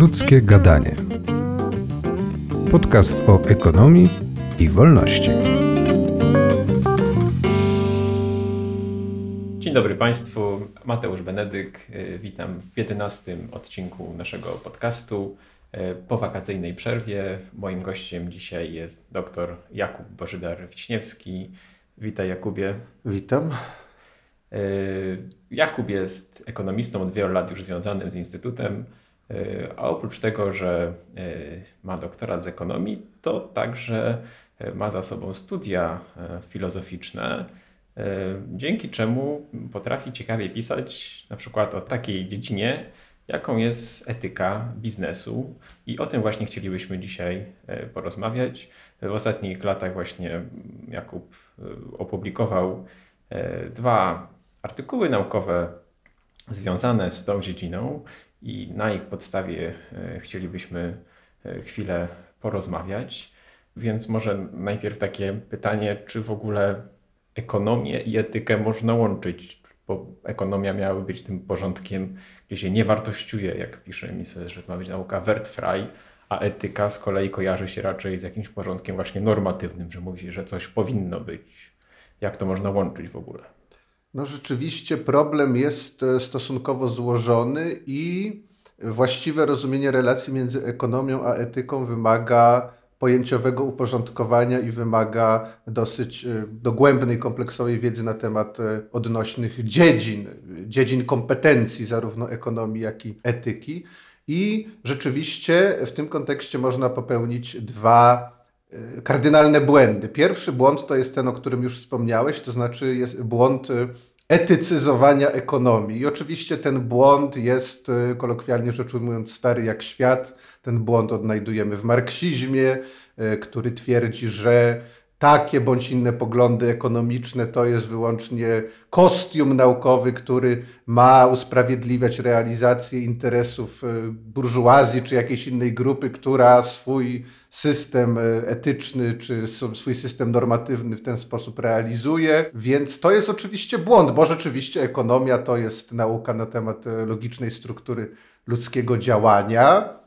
Ludzkie Gadanie. Podcast o ekonomii i wolności. Dzień dobry Państwu, Mateusz Benedyk. Y, witam w 11 odcinku naszego podcastu. Y, po wakacyjnej przerwie moim gościem dzisiaj jest dr Jakub Bożydar-Wiśniewski. Witaj Jakubie. Witam. Y, Jakub jest ekonomistą od wielu lat już związanym z Instytutem, a oprócz tego, że y, ma doktorat z ekonomii, to także ma za sobą studia filozoficzne, dzięki czemu potrafi ciekawie pisać na przykład o takiej dziedzinie, jaką jest etyka biznesu. I o tym właśnie chcielibyśmy dzisiaj porozmawiać. W ostatnich latach właśnie Jakub opublikował dwa artykuły naukowe związane z tą dziedziną i na ich podstawie e, chcielibyśmy e, chwilę porozmawiać. Więc może najpierw takie pytanie, czy w ogóle ekonomię i etykę można łączyć, bo ekonomia miałaby być tym porządkiem, gdzie się nie wartościuje, jak pisze Mises, że ma być nauka wertfrei, a etyka z kolei kojarzy się raczej z jakimś porządkiem właśnie normatywnym, że mówi się, że coś powinno być. Jak to można łączyć w ogóle? No rzeczywiście problem jest e, stosunkowo złożony i właściwe rozumienie relacji między ekonomią a etyką wymaga pojęciowego uporządkowania i wymaga dosyć e, dogłębnej, kompleksowej wiedzy na temat e, odnośnych dziedzin, dziedzin kompetencji zarówno ekonomii, jak i etyki. I rzeczywiście w tym kontekście można popełnić dwa kardynalne błędy. Pierwszy błąd to jest ten, o którym już wspomniałeś, to znaczy jest błąd y, etycyzowania ekonomii. I oczywiście ten błąd jest, y, kolokwialnie rzecz ujmując, stary jak świat. Ten błąd odnajdujemy w marksizmie, który twierdzi, że takie bądź inne poglądy ekonomiczne to jest wyłącznie kostium naukowy, który ma usprawiedliwiać realizację interesów burżuazji czy jakiejś innej grupy, która swój system e, etyczny czy swój system normatywny w ten sposób realizuje. Więc to jest oczywiście błąd, bo rzeczywiście ekonomia to jest nauka na temat e, logicznej struktury ludzkiego działania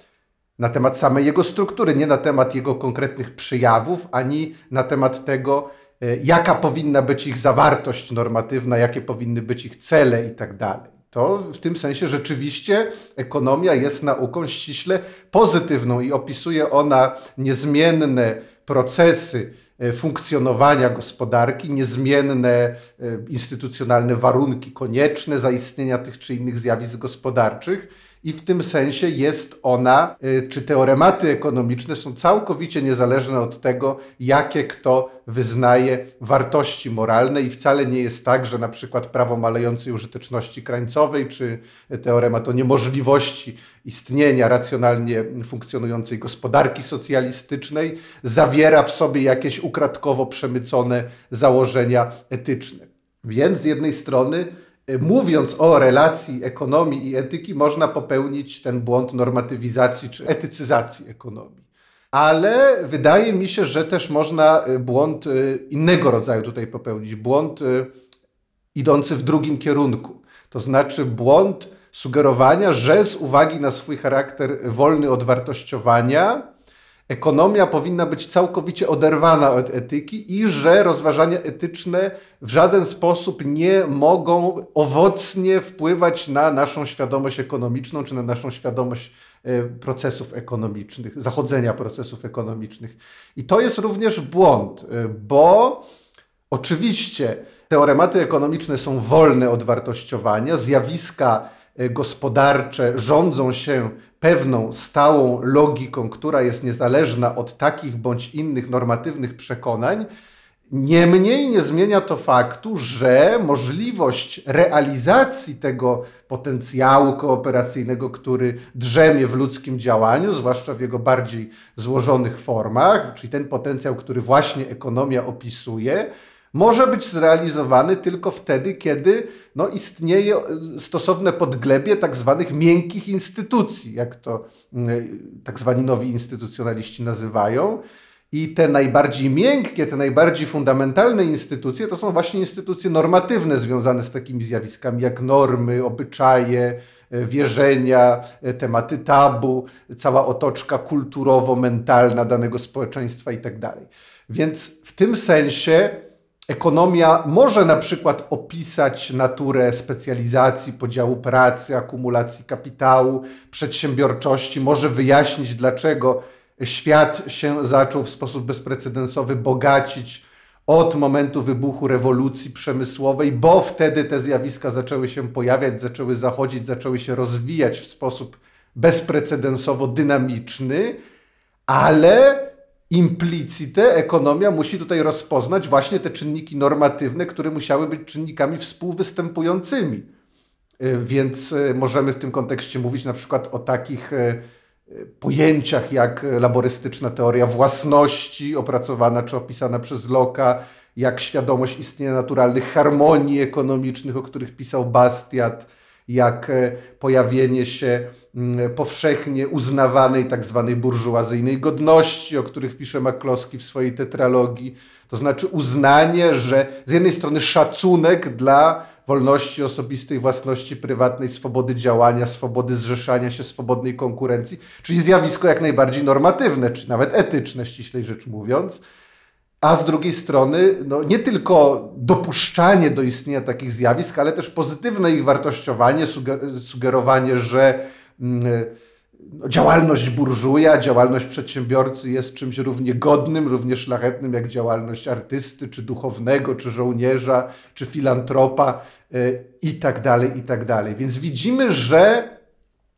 na temat samej jego struktury, nie na temat jego konkretnych przyjawów, ani na temat tego, e, jaka powinna być ich zawartość normatywna, jakie powinny być ich cele i tak to w tym sensie rzeczywiście ekonomia jest nauką ściśle pozytywną i opisuje ona niezmienne procesy e, funkcjonowania gospodarki, niezmienne e, instytucjonalne warunki konieczne zaistnienia tych czy innych zjawisk gospodarczych i w tym sensie jest ona, y, czy teorematy ekonomiczne są całkowicie niezależne od tego, jakie kto wyznaje wartości moralne i wcale nie jest tak, że na przykład prawo malejącej użyteczności krańcowej, czy teoremat o niemożliwości istnienia racjonalnie funkcjonującej gospodarki socjalistycznej zawiera w sobie jakieś ukradkowo przemycone założenia etyczne. Więc z jednej strony mówiąc o relacji ekonomii i etyki, można popełnić ten błąd normatywizacji czy etycyzacji ekonomii. Ale wydaje mi się, że też można y, błąd y, innego rodzaju tutaj popełnić. Błąd idący w drugim kierunku. To znaczy błąd sugerowania, że z uwagi na swój charakter wolny od wartościowania, ekonomia powinna być całkowicie oderwana od etyki i że rozważania etyczne w żaden sposób nie mogą owocnie wpływać na naszą świadomość ekonomiczną czy na naszą świadomość e, procesów ekonomicznych, zachodzenia procesów ekonomicznych. I to jest również błąd, e, bo oczywiście teorematy ekonomiczne są wolne od wartościowania, zjawiska e, gospodarcze rządzą się pewną stałą logiką, która jest niezależna od takich bądź innych normatywnych przekonań, Niemniej nie zmienia to faktu, że możliwość realizacji tego potencjału kooperacyjnego, który drzemie w ludzkim działaniu, zwłaszcza w jego bardziej złożonych formach, czyli ten potencjał, który właśnie ekonomia opisuje, może być zrealizowany tylko wtedy, kiedy no, istnieje e, stosowne podglebie tak zwanych miękkich instytucji, jak to tak zwani nowi instytucjonaliści nazywają. I te najbardziej miękkie, te najbardziej fundamentalne instytucje to są właśnie instytucje normatywne związane z takimi zjawiskami jak normy, obyczaje, e, wierzenia, e, tematy tabu, cała otoczka kulturowo-mentalna danego społeczeństwa itd. Tak Więc w tym sensie ekonomia może na przykład opisać naturę specjalizacji, podziału pracy, akumulacji kapitału, przedsiębiorczości, może wyjaśnić, dlaczego świat się zaczął w sposób bezprecedensowy bogacić od momentu wybuchu rewolucji przemysłowej, bo wtedy te zjawiska zaczęły się pojawiać, zaczęły zachodzić, zaczęły się rozwijać w sposób bezprecedensowo dynamiczny, ale implicite ekonomia musi tutaj rozpoznać właśnie te czynniki normatywne, które musiały być czynnikami współwystępującymi. E, więc e, możemy w tym kontekście mówić na przykład o takich e, pojęciach jak laborystyczna teoria własności, opracowana czy opisana przez Locke'a, jak świadomość istnienia naturalnych harmonii ekonomicznych, o których pisał Bastiat, jak e, pojawienie się mm, powszechnie uznawanej tak zwanej burżuazyjnej godności, o których pisze McCloskey w swojej tetralogii. To znaczy uznanie, że z jednej strony szacunek dla wolności osobistej, własności prywatnej, swobody działania, swobody zrzeszania się, swobodnej konkurencji, czyli zjawisko jak najbardziej normatywne, czy nawet etyczne, ściślej rzecz mówiąc. A z drugiej strony, no, nie tylko dopuszczanie do istnienia takich zjawisk, ale też pozytywne ich wartościowanie, sugerowanie, że mm, no, działalność burżuja, działalność przedsiębiorcy jest czymś równie godnym, równie szlachetnym jak działalność artysty, czy duchownego, czy żołnierza, czy filantropa y, i tak dalej, i tak dalej. Więc widzimy, że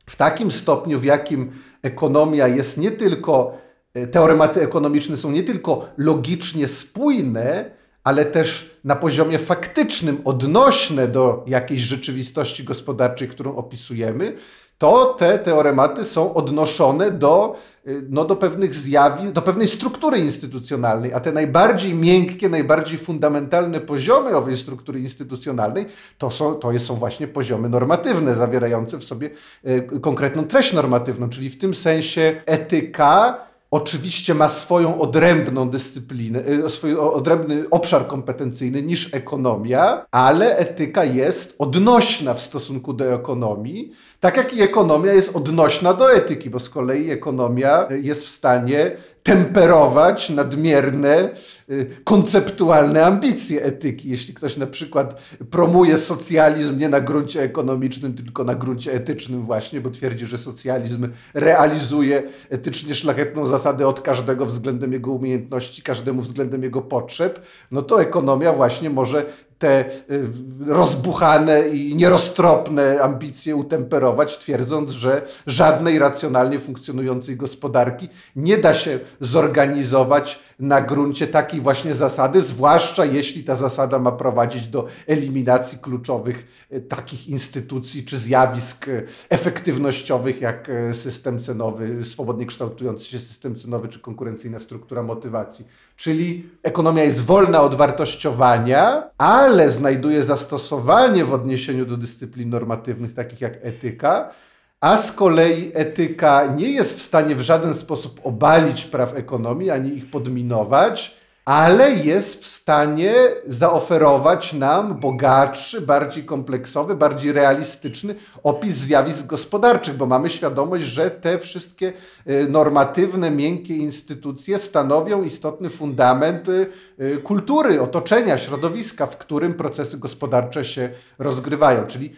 w takim stopniu, w jakim ekonomia jest nie tylko, teorematy ekonomiczne są nie tylko logicznie spójne, ale też na poziomie faktycznym odnośne do jakiejś rzeczywistości gospodarczej, którą opisujemy, to te teorematy są odnoszone do, y, no, do pewnych zjawisk, do pewnej struktury instytucjonalnej, a te najbardziej miękkie, najbardziej fundamentalne poziomy owej struktury instytucjonalnej to są, to są właśnie poziomy normatywne, zawierające w sobie y, konkretną treść normatywną, czyli w tym sensie etyka oczywiście ma swoją odrębną dyscyplinę, y, swój odrębny obszar kompetencyjny niż ekonomia, ale etyka jest odnośna w stosunku do ekonomii, tak jak i ekonomia jest odnośna do etyki, bo z kolei ekonomia jest w stanie temperować nadmierne, y, konceptualne ambicje etyki. Jeśli ktoś na przykład promuje socjalizm nie na gruncie ekonomicznym, tylko na gruncie etycznym właśnie, bo twierdzi, że socjalizm realizuje etycznie szlachetną zasadę od każdego względem jego umiejętności, każdemu względem jego potrzeb, no to ekonomia właśnie może te y, rozbuchane i nieroztropne ambicje utemperować, twierdząc, że żadnej racjonalnie funkcjonującej gospodarki nie da się zorganizować na gruncie takiej właśnie zasady, zwłaszcza jeśli ta zasada ma prowadzić do eliminacji kluczowych y, takich instytucji czy zjawisk y, efektywnościowych, jak system cenowy, swobodnie kształtujący się system cenowy czy konkurencyjna struktura motywacji. Czyli ekonomia jest wolna od wartościowania, ale znajduje zastosowanie w odniesieniu do dyscyplin normatywnych, takich jak etyka, a z kolei etyka nie jest w stanie w żaden sposób obalić praw ekonomii ani ich podminować ale jest w stanie zaoferować nam bogatszy, bardziej kompleksowy, bardziej realistyczny opis zjawisk gospodarczych, bo mamy świadomość, że te wszystkie y, normatywne, miękkie instytucje stanowią istotny fundament y, y, kultury, otoczenia, środowiska, w którym procesy gospodarcze się rozgrywają. Czyli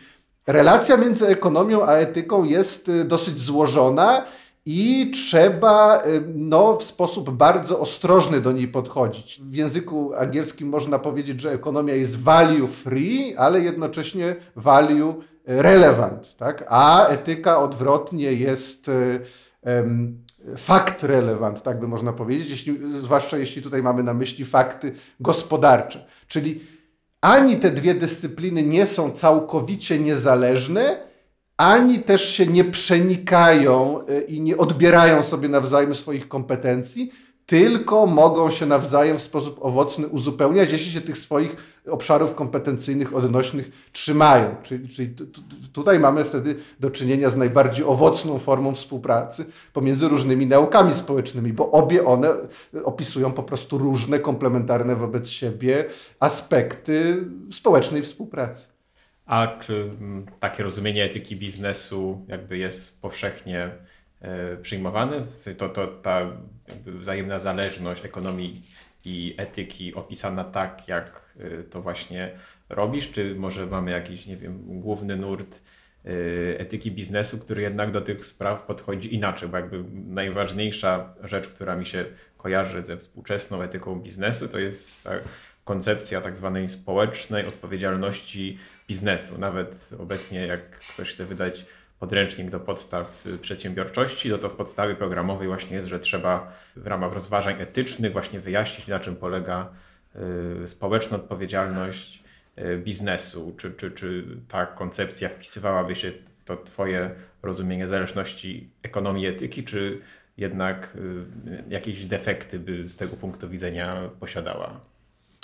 relacja między ekonomią a etyką jest dosyć złożona i trzeba y, no, w sposób bardzo ostrożny do niej podchodzić. W języku angielskim można powiedzieć, że ekonomia jest value free, ale jednocześnie value relevant, tak? a etyka odwrotnie jest um, fakt relevant, tak by można powiedzieć, jeśli, zwłaszcza jeśli tutaj mamy na myśli fakty gospodarcze. Czyli ani te dwie dyscypliny nie są całkowicie niezależne, ani też się nie przenikają y, i nie odbierają sobie nawzajem swoich kompetencji, tylko mogą się nawzajem w sposób owocny uzupełniać, jeśli się tych swoich obszarów kompetencyjnych, odnośnych trzymają. Czyli, czyli tutaj mamy wtedy do czynienia z najbardziej owocną formą współpracy pomiędzy różnymi naukami społecznymi, bo obie one opisują po prostu różne, komplementarne wobec siebie aspekty społecznej współpracy. A czy mm, takie rozumienie etyki biznesu jakby jest powszechnie e, przyjmowane? To, to ta wzajemna zależność ekonomii i etyki opisana tak, jak e, to właśnie robisz? Czy może mamy jakiś, nie wiem, główny nurt e, etyki biznesu, który jednak do tych spraw podchodzi inaczej? Bo jakby najważniejsza rzecz, która mi się kojarzy ze współczesną etyką biznesu, to jest ta koncepcja tak zwanej społecznej odpowiedzialności biznesu. Nawet obecnie, jak ktoś chce wydać podręcznik do podstaw przedsiębiorczości, no to w podstawie programowej właśnie jest, że trzeba w ramach rozważań etycznych właśnie wyjaśnić, na czym polega y, społeczna odpowiedzialność y, biznesu. Czy, czy, czy ta koncepcja wpisywałaby się w to Twoje rozumienie zależności ekonomii etyki, czy jednak y, jakieś defekty by z tego punktu widzenia posiadała?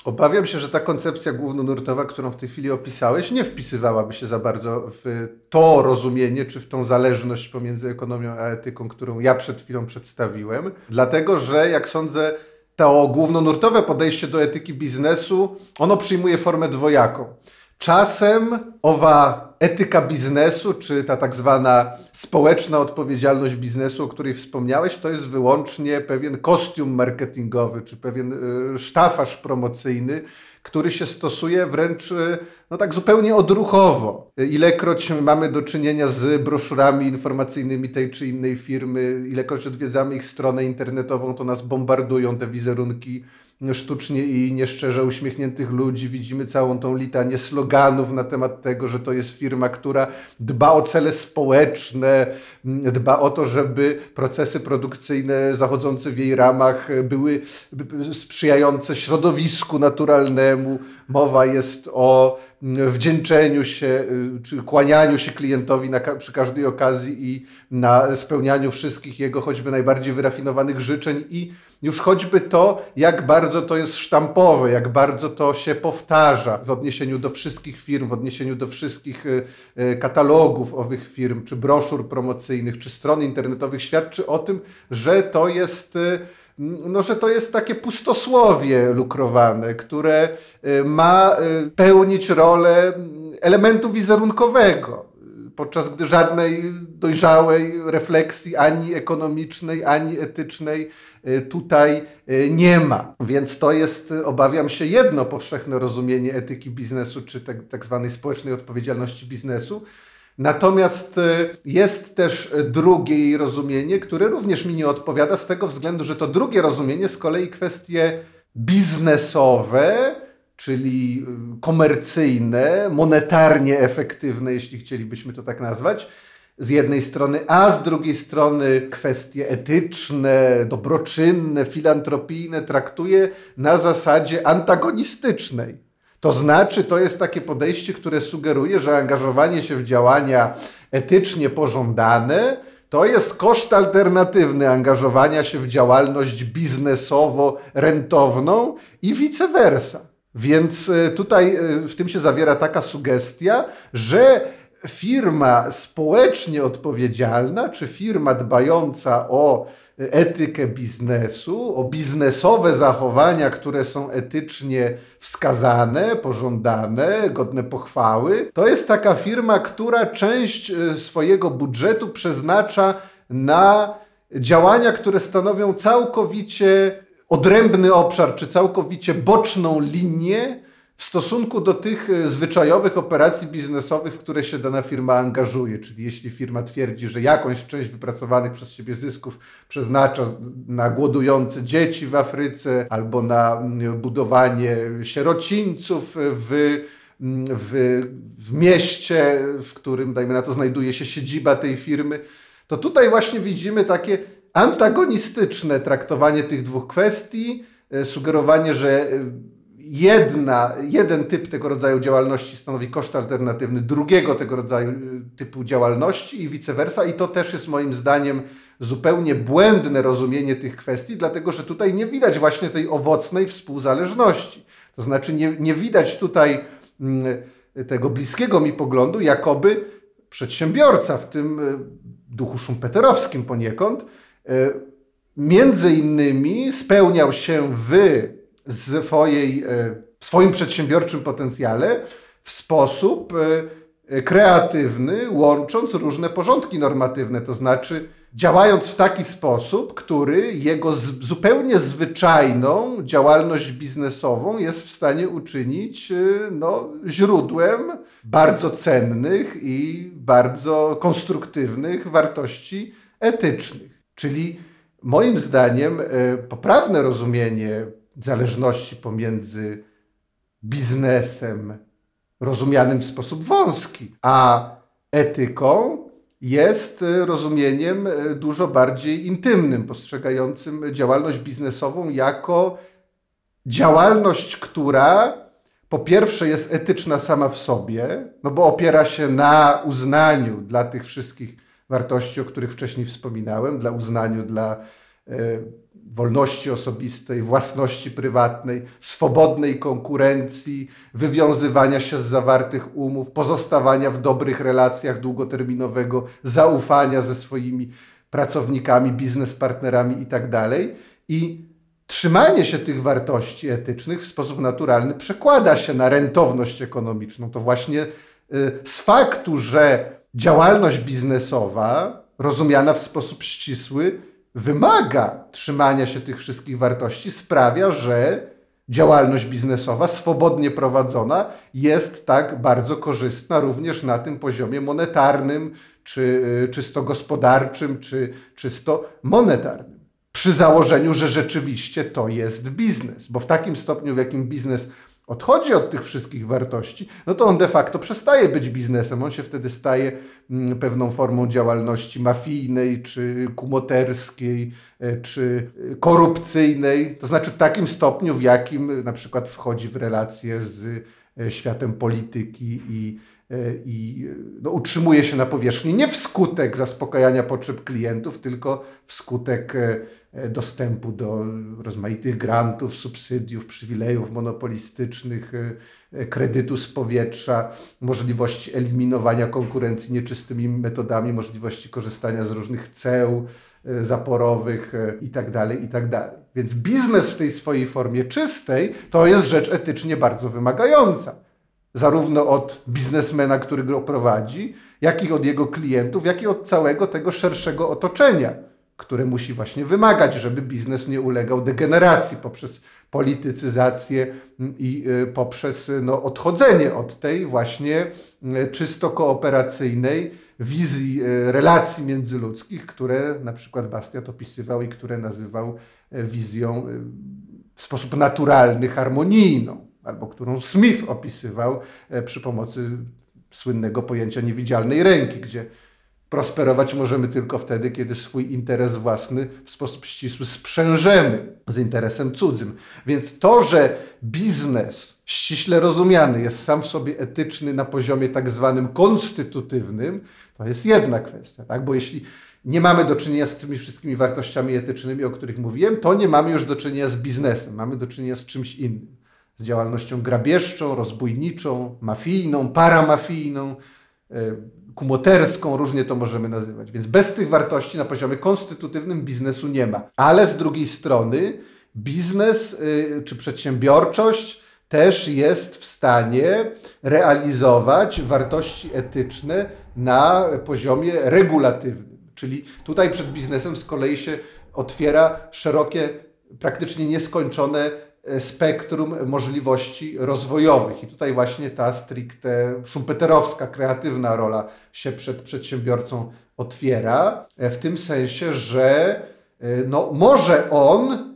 Obawiam się, że ta koncepcja głównonurtowa, którą w tej chwili opisałeś, nie wpisywałaby się za bardzo w to rozumienie, czy w tą zależność pomiędzy ekonomią a etyką, którą ja przed chwilą przedstawiłem. Dlatego, że jak sądzę, to głównonurtowe podejście do etyki biznesu, ono przyjmuje formę dwojaką. Czasem owa etyka biznesu, czy ta tak zwana społeczna odpowiedzialność biznesu, o której wspomniałeś, to jest wyłącznie pewien kostium marketingowy, czy pewien y, sztafaż promocyjny, który się stosuje wręcz y, no tak zupełnie odruchowo. Ilekroć mamy do czynienia z broszurami informacyjnymi tej czy innej firmy, ilekroć odwiedzamy ich stronę internetową, to nas bombardują te wizerunki sztucznie i nieszczerze uśmiechniętych ludzi. Widzimy całą tą litanię sloganów na temat tego, że to jest firma, która dba o cele społeczne, dba o to, żeby procesy produkcyjne zachodzące w jej ramach były sprzyjające środowisku naturalnemu. Mowa jest o wdzięczeniu się czy kłanianiu się klientowi na, przy każdej okazji i na spełnianiu wszystkich jego choćby najbardziej wyrafinowanych życzeń i już choćby to, jak bardzo to jest sztampowe, jak bardzo to się powtarza w odniesieniu do wszystkich firm, w odniesieniu do wszystkich y, y, katalogów owych firm, czy broszur promocyjnych, czy stron internetowych, świadczy o tym, że to jest y, no, że to jest takie pustosłowie lukrowane, które ma pełnić rolę elementu wizerunkowego podczas gdy żadnej dojrzałej refleksji ani ekonomicznej, ani etycznej y, tutaj y, nie ma. Więc to jest, obawiam się, jedno powszechne rozumienie etyki biznesu, czy tak, tak zwanej społecznej odpowiedzialności biznesu. Natomiast jest też drugie jej rozumienie, które również mi nie odpowiada, z tego względu, że to drugie rozumienie z kolei kwestie biznesowe, czyli y, komercyjne, monetarnie efektywne, jeśli chcielibyśmy to tak nazwać, z jednej strony, a z drugiej strony kwestie etyczne, dobroczynne, filantropijne traktuje na zasadzie antagonistycznej. To znaczy, to jest takie podejście, które sugeruje, że angażowanie się w działania etycznie pożądane to jest koszt alternatywny angażowania się w działalność biznesowo-rentowną i vice versa. Więc e, tutaj e, w tym się zawiera taka sugestia, że firma społecznie odpowiedzialna, czy firma dbająca o etykę biznesu, o biznesowe zachowania, które są etycznie wskazane, pożądane, godne pochwały, to jest taka firma, która część e, swojego budżetu przeznacza na działania, które stanowią całkowicie odrębny obszar, czy całkowicie boczną linię w stosunku do tych e, zwyczajowych operacji biznesowych, w które się dana firma angażuje. Czyli jeśli firma twierdzi, że jakąś część wypracowanych przez siebie zysków przeznacza na głodujące dzieci w Afryce albo na budowanie sierocińców w, w, w mieście, w którym, dajmy na to, znajduje się siedziba tej firmy, to tutaj właśnie widzimy takie antagonistyczne traktowanie tych dwóch kwestii, e, sugerowanie, że e, jedna, jeden typ tego rodzaju działalności stanowi koszt alternatywny drugiego tego rodzaju e, typu działalności i vice versa. I to też jest moim zdaniem zupełnie błędne rozumienie tych kwestii, dlatego że tutaj nie widać właśnie tej owocnej współzależności. To znaczy nie, nie widać tutaj mm, tego bliskiego mi poglądu, jakoby przedsiębiorca w tym duchu szumpeterowskim poniekąd, między innymi spełniał się w swojej, e, w swoim przedsiębiorczym potencjale w sposób e, kreatywny, łącząc różne porządki normatywne, to znaczy działając w taki sposób, który jego zupełnie zwyczajną działalność biznesową jest w stanie uczynić e, no, źródłem bardzo cennych i bardzo konstruktywnych wartości etycznych. Czyli moim zdaniem e, poprawne rozumienie zależności pomiędzy biznesem rozumianym w sposób wąski, a etyką jest e, rozumieniem e, dużo bardziej intymnym, postrzegającym działalność biznesową jako działalność, która po pierwsze jest etyczna sama w sobie, no bo opiera się na uznaniu dla tych wszystkich wartości, o których wcześniej wspominałem, dla uznaniu dla e, wolności osobistej, własności prywatnej, swobodnej konkurencji, wywiązywania się z zawartych umów, pozostawania w dobrych relacjach długoterminowego, zaufania ze swoimi pracownikami, biznespartnerami itd. I trzymanie się tych wartości etycznych w sposób naturalny przekłada się na rentowność ekonomiczną. To właśnie y, z faktu, że działalność biznesowa, rozumiana w sposób ścisły, wymaga trzymania się tych wszystkich wartości, sprawia, że działalność biznesowa swobodnie prowadzona jest tak bardzo korzystna również na tym poziomie monetarnym, czy y, czysto gospodarczym, czy czysto monetarnym. Przy założeniu, że rzeczywiście to jest biznes, bo w takim stopniu, w jakim biznes odchodzi od tych wszystkich wartości, no to on de facto przestaje być biznesem. On się wtedy staje mm, pewną formą działalności mafijnej, czy kumoterskiej, e, czy e, korupcyjnej. To znaczy w takim stopniu, w jakim na przykład wchodzi w relacje z e, światem polityki i, i no, utrzymuje się na powierzchni nie wskutek zaspokajania potrzeb klientów, tylko wskutek dostępu do rozmaitych grantów, subsydiów, przywilejów monopolistycznych, e, e, kredytu z powietrza, możliwości eliminowania konkurencji nieczystymi metodami, możliwości korzystania z różnych ceł zaporowych itd., tak itd. Tak Więc biznes w tej swojej formie czystej to jest rzecz etycznie bardzo wymagająca. Zarówno od biznesmena, który go prowadzi, jak i od jego klientów, jak i od całego tego szerszego otoczenia które musi właśnie wymagać, żeby biznes nie ulegał degeneracji poprzez politycyzację i y, poprzez no, odchodzenie od tej właśnie y, czysto kooperacyjnej wizji y, relacji międzyludzkich, które na przykład Bastiat opisywał i które nazywał wizją w sposób naturalny, harmonijną, albo którą Smith opisywał przy pomocy słynnego pojęcia niewidzialnej ręki, gdzie Prosperować możemy tylko wtedy, kiedy swój interes własny w sposób ścisły sprzężemy z interesem cudzym. Więc to, że biznes ściśle rozumiany jest sam w sobie etyczny na poziomie tak zwanym konstytutywnym, to jest jedna kwestia. Tak? Bo jeśli nie mamy do czynienia z tymi wszystkimi wartościami etycznymi, o których mówiłem, to nie mamy już do czynienia z biznesem, mamy do czynienia z czymś innym. Z działalnością grabieżczą, rozbójniczą, mafijną, paramafijną e, kumoterską, różnie to możemy nazywać. Więc bez tych wartości na poziomie konstytutywnym biznesu nie ma. Ale z drugiej strony biznes y, czy przedsiębiorczość też jest w stanie realizować wartości etyczne na poziomie regulatywnym. Czyli tutaj przed biznesem z kolei się otwiera szerokie, praktycznie nieskończone spektrum możliwości rozwojowych. I tutaj właśnie ta stricte szumpeterowska, kreatywna rola się przed przedsiębiorcą otwiera, e, w tym sensie, że e, no, może on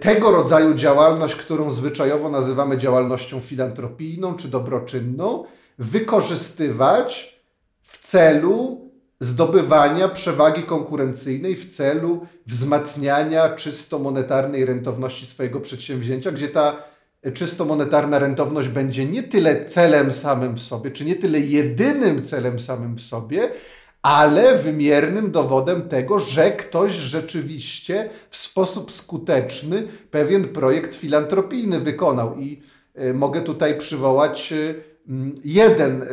tego rodzaju działalność, którą zwyczajowo nazywamy działalnością filantropijną czy dobroczynną, wykorzystywać w celu zdobywania przewagi konkurencyjnej w celu wzmacniania czysto monetarnej rentowności swojego przedsięwzięcia, gdzie ta czysto monetarna rentowność będzie nie tyle celem samym w sobie, czy nie tyle jedynym celem samym w sobie, ale wymiernym dowodem tego, że ktoś rzeczywiście w sposób skuteczny pewien projekt filantropijny wykonał. I e, mogę tutaj przywołać e, jeden e,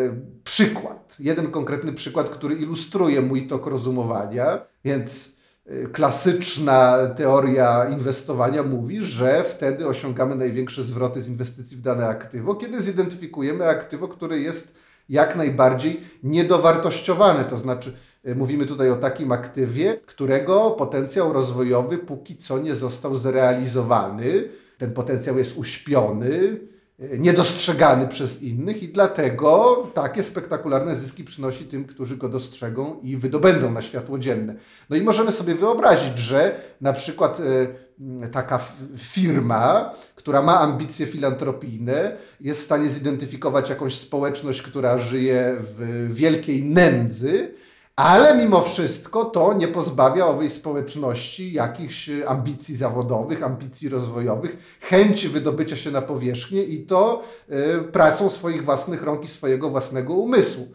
przykład, jeden konkretny przykład, który ilustruje mój tok rozumowania. Więc y, klasyczna teoria inwestowania mówi, że wtedy osiągamy największe zwroty z inwestycji w dane aktywo, kiedy zidentyfikujemy aktywo, które jest jak najbardziej niedowartościowane. To znaczy, y, mówimy tutaj o takim aktywie, którego potencjał rozwojowy póki co nie został zrealizowany. Ten potencjał jest uśpiony, niedostrzegany przez innych i dlatego takie spektakularne zyski przynosi tym, którzy go dostrzegą i wydobędą na światło dzienne. No i możemy sobie wyobrazić, że na przykład y, taka firma, która ma ambicje filantropijne, jest w stanie zidentyfikować jakąś społeczność, która żyje w wielkiej nędzy, ale mimo wszystko to nie pozbawia owej społeczności jakichś ambicji zawodowych, ambicji rozwojowych, chęci wydobycia się na powierzchnię i to y, pracą swoich własnych rąk i swojego własnego umysłu.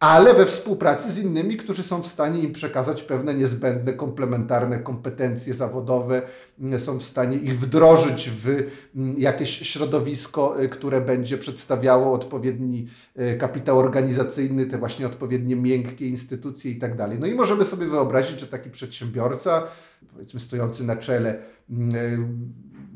Ale we współpracy z innymi, którzy są w stanie im przekazać pewne niezbędne, komplementarne kompetencje zawodowe, y, są w stanie ich wdrożyć w y, jakieś środowisko, y, które będzie przedstawiało odpowiedni y, kapitał organizacyjny, te właśnie odpowiednie miękkie instytucje i tak dalej. No i możemy sobie wyobrazić, że taki przedsiębiorca, powiedzmy stojący na czele y,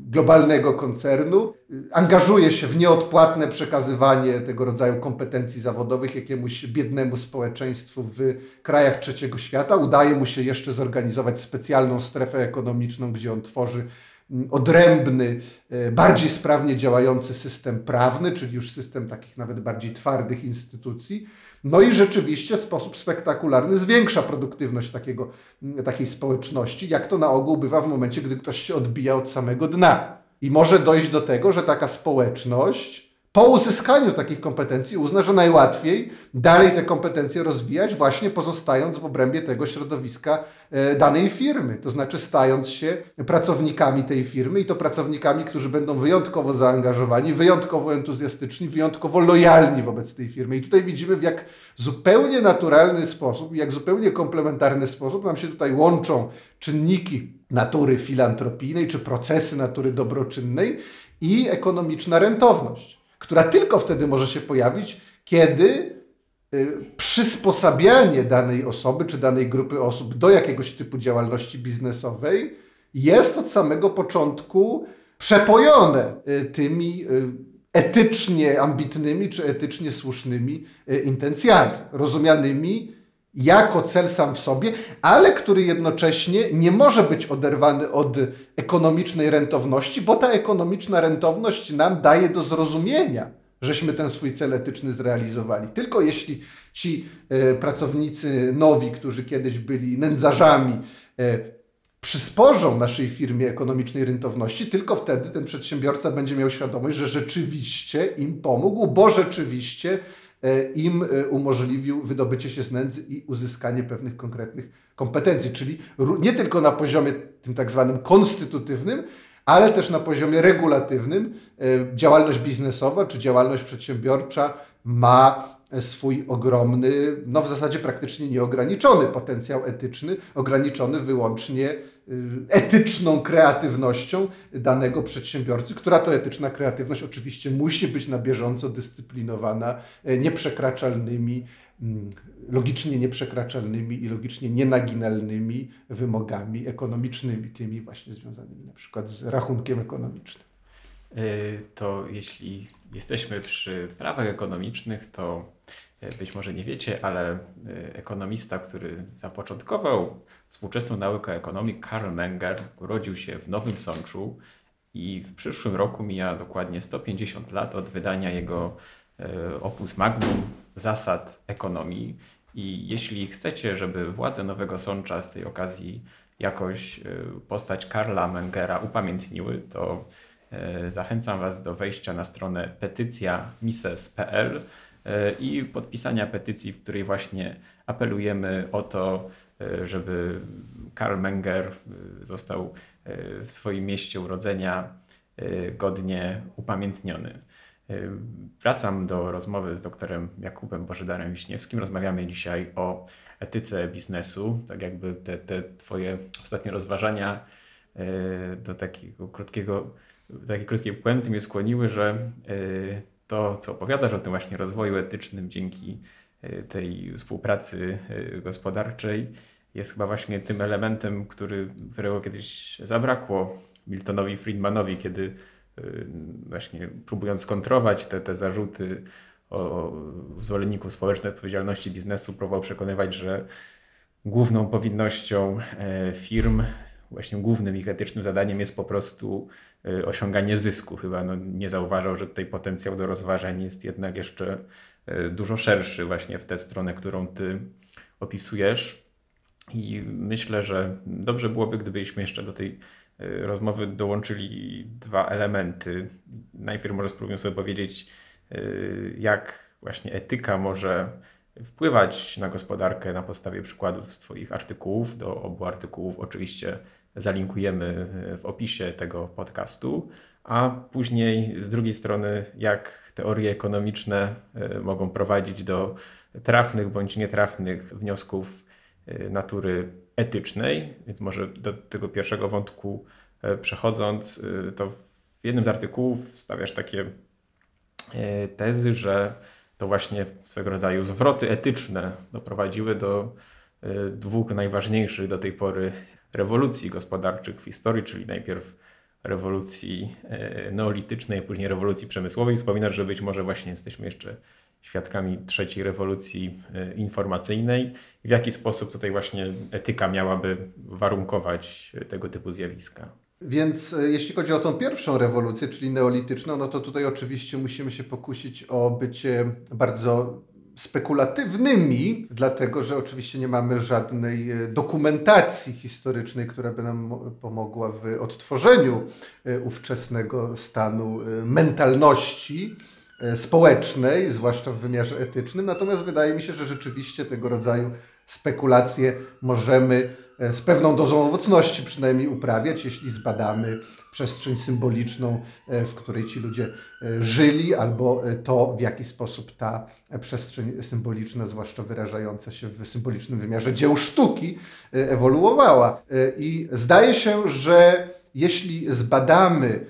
globalnego koncernu, angażuje się w nieodpłatne przekazywanie tego rodzaju kompetencji zawodowych jakiemuś biednemu społeczeństwu w krajach trzeciego świata. Udaje mu się jeszcze zorganizować specjalną strefę ekonomiczną, gdzie on tworzy mm, odrębny, y, bardziej sprawnie działający system prawny, czyli już system takich nawet bardziej twardych instytucji. No i rzeczywiście w sposób spektakularny zwiększa produktywność takiego, takiej społeczności, jak to na ogół bywa w momencie, gdy ktoś się odbija od samego dna. I może dojść do tego, że taka społeczność po uzyskaniu takich kompetencji uzna, że najłatwiej dalej te kompetencje rozwijać, właśnie pozostając w obrębie tego środowiska e, danej firmy. To znaczy stając się pracownikami tej firmy i to pracownikami, którzy będą wyjątkowo zaangażowani, wyjątkowo entuzjastyczni, wyjątkowo lojalni wobec tej firmy. I tutaj widzimy, w jak zupełnie naturalny sposób, jak zupełnie komplementarny sposób nam się tutaj łączą czynniki natury filantropijnej czy procesy natury dobroczynnej i ekonomiczna rentowność która tylko wtedy może się pojawić, kiedy y, przysposabianie danej osoby czy danej grupy osób do jakiegoś typu działalności biznesowej jest od samego początku przepojone y, tymi y, etycznie ambitnymi czy etycznie słusznymi intencjami, rozumianymi jako cel sam w sobie, ale który jednocześnie nie może być oderwany od ekonomicznej rentowności, bo ta ekonomiczna rentowność nam daje do zrozumienia, żeśmy ten swój cel etyczny zrealizowali. Tylko jeśli ci e, pracownicy nowi, którzy kiedyś byli nędzarzami, e, przysporzą naszej firmie ekonomicznej rentowności, tylko wtedy ten przedsiębiorca będzie miał świadomość, że rzeczywiście im pomógł, bo rzeczywiście im e, umożliwił wydobycie się z nędzy i uzyskanie pewnych konkretnych kompetencji, czyli nie tylko na poziomie tym tak zwanym konstytutywnym, ale też na poziomie regulatywnym. E, działalność biznesowa czy działalność przedsiębiorcza ma swój ogromny, no w zasadzie praktycznie nieograniczony potencjał etyczny, ograniczony wyłącznie etyczną kreatywnością danego przedsiębiorcy, która to etyczna kreatywność oczywiście musi być na bieżąco dyscyplinowana e, nieprzekraczalnymi, mm, logicznie nieprzekraczalnymi i logicznie nienaginalnymi wymogami ekonomicznymi, tymi właśnie związanymi na przykład z rachunkiem ekonomicznym. Y, To jeśli jesteśmy przy prawach ekonomicznych, to y, być może nie wiecie, ale y, ekonomista, który zapoczątkował współczesną naukę ekonomii, Karl Menger, urodził się w Nowym Sączu i w przyszłym roku mija dokładnie 150 lat od wydania jego y, opus magnum zasad ekonomii. I jeśli chcecie, żeby władze Nowego Sącza z tej okazji jakoś y, postać Karla Mengera upamiętniły, to e, zachęcam Was do wejścia na stronę petycja mises.pl e, i podpisania petycji, w której właśnie apelujemy o to, e, żeby Karl Menger e, został e, w swoim mieście urodzenia e, godnie upamiętniony. E, Wracam do rozmowy z doktorem Jakubem Bożydarem Wiśniewskim. Rozmawiamy dzisiaj o etyce biznesu, tak jakby te, te Twoje ostatnie rozważania e, do takiego krótkiego, takiej krótkiej puenty mnie skłoniły, że e, to, co opowiadasz o tym właśnie rozwoju etycznym dzięki e, tej współpracy e, gospodarczej jest chyba właśnie tym elementem, który, którego kiedyś zabrakło Miltonowi Friedmanowi, kiedy y, właśnie próbując skontrować te, te zarzuty o zwolenników społecznej odpowiedzialności biznesu, próbował przekonywać, że główną powinnością e, firm, właśnie głównym ich etycznym zadaniem jest po prostu e, osiąganie zysku. Chyba no, nie zauważał, że tutaj potencjał do rozważań jest jednak jeszcze e, dużo szerszy właśnie w tę stronę, którą ty opisujesz. I myślę, że dobrze byłoby, gdybyśmy jeszcze do tej rozmowy dołączyli dwa elementy. Najpierw może spróbuję sobie powiedzieć, jak właśnie etyka może wpływać na gospodarkę na podstawie przykładów z Twoich artykułów. Do obu artykułów oczywiście zalinkujemy w opisie tego podcastu, a później z drugiej strony, jak teorie ekonomiczne e, mogą prowadzić do trafnych bądź nietrafnych wniosków e, natury etycznej. Więc może do tego pierwszego wątku e, przechodząc, to w jednym z artykułów stawiasz takie tezy, że to właśnie swego rodzaju zwroty etyczne doprowadziły do y, dwóch najważniejszych do tej pory rewolucji gospodarczych w historii, czyli najpierw rewolucji y, neolitycznej, później rewolucji przemysłowej. Wspominasz, że być może właśnie jesteśmy jeszcze świadkami trzeciej rewolucji y, informacyjnej. W jaki sposób tutaj właśnie etyka miałaby warunkować tego typu zjawiska? Więc e, jeśli chodzi o tą pierwszą rewolucję, czyli neolityczną, no to tutaj oczywiście musimy się pokusić o bycie bardzo spekulatywnymi, dlatego że oczywiście nie mamy żadnej e, dokumentacji historycznej, która by nam pomogła w odtworzeniu e, ówczesnego stanu mentalności społecznej, zwłaszcza w wymiarze etycznym. Natomiast wydaje mi się, że rzeczywiście tego rodzaju spekulacje możemy E, z pewną dozą owocności przynajmniej uprawiać, jeśli zbadamy przestrzeń symboliczną, e, w której ci ludzie e, żyli, albo to, w jaki sposób ta przestrzeń symboliczna, zwłaszcza wyrażająca się w symbolicznym wymiarze dzieł sztuki, ewoluowała. I zdaje się, że jeśli zbadamy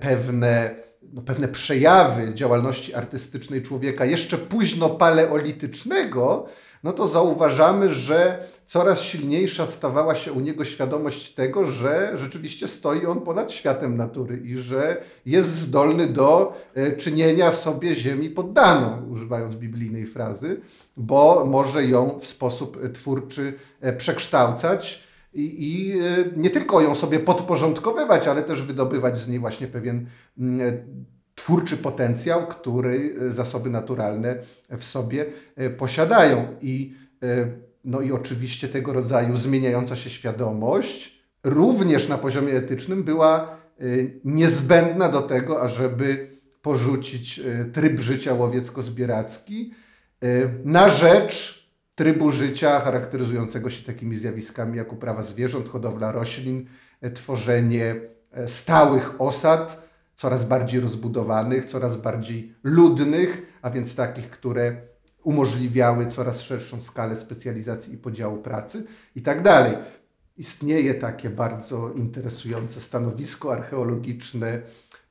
pewne no, pewne przejawy działalności artystycznej człowieka jeszcze późno paleolitycznego, no to zauważamy, że coraz silniejsza stawała się u niego świadomość tego, że rzeczywiście stoi on ponad światem natury i że jest zdolny do e, czynienia sobie ziemi poddaną, używając biblijnej frazy, bo może ją w sposób twórczy e, przekształcać. I, I, e, nie tylko ją sobie podporządkowywać, ale też wydobywać z niej właśnie pewien mm, twórczy potencjał, który e, zasoby naturalne w sobie e, posiadają. I, e, no i oczywiście tego rodzaju zmieniająca się świadomość również na poziomie etycznym była niezbędna do tego, ażeby porzucić tryb życia łowiecko-zbieracki na rzecz trybu życia charakteryzującego się takimi zjawiskami jak uprawa zwierząt, hodowla roślin, tworzenie stałych osad, coraz bardziej rozbudowanych, coraz bardziej ludnych, a więc takich, które umożliwiały coraz szerszą skalę specjalizacji i podziału pracy i tak dalej. Istnieje takie bardzo interesujące stanowisko archeologiczne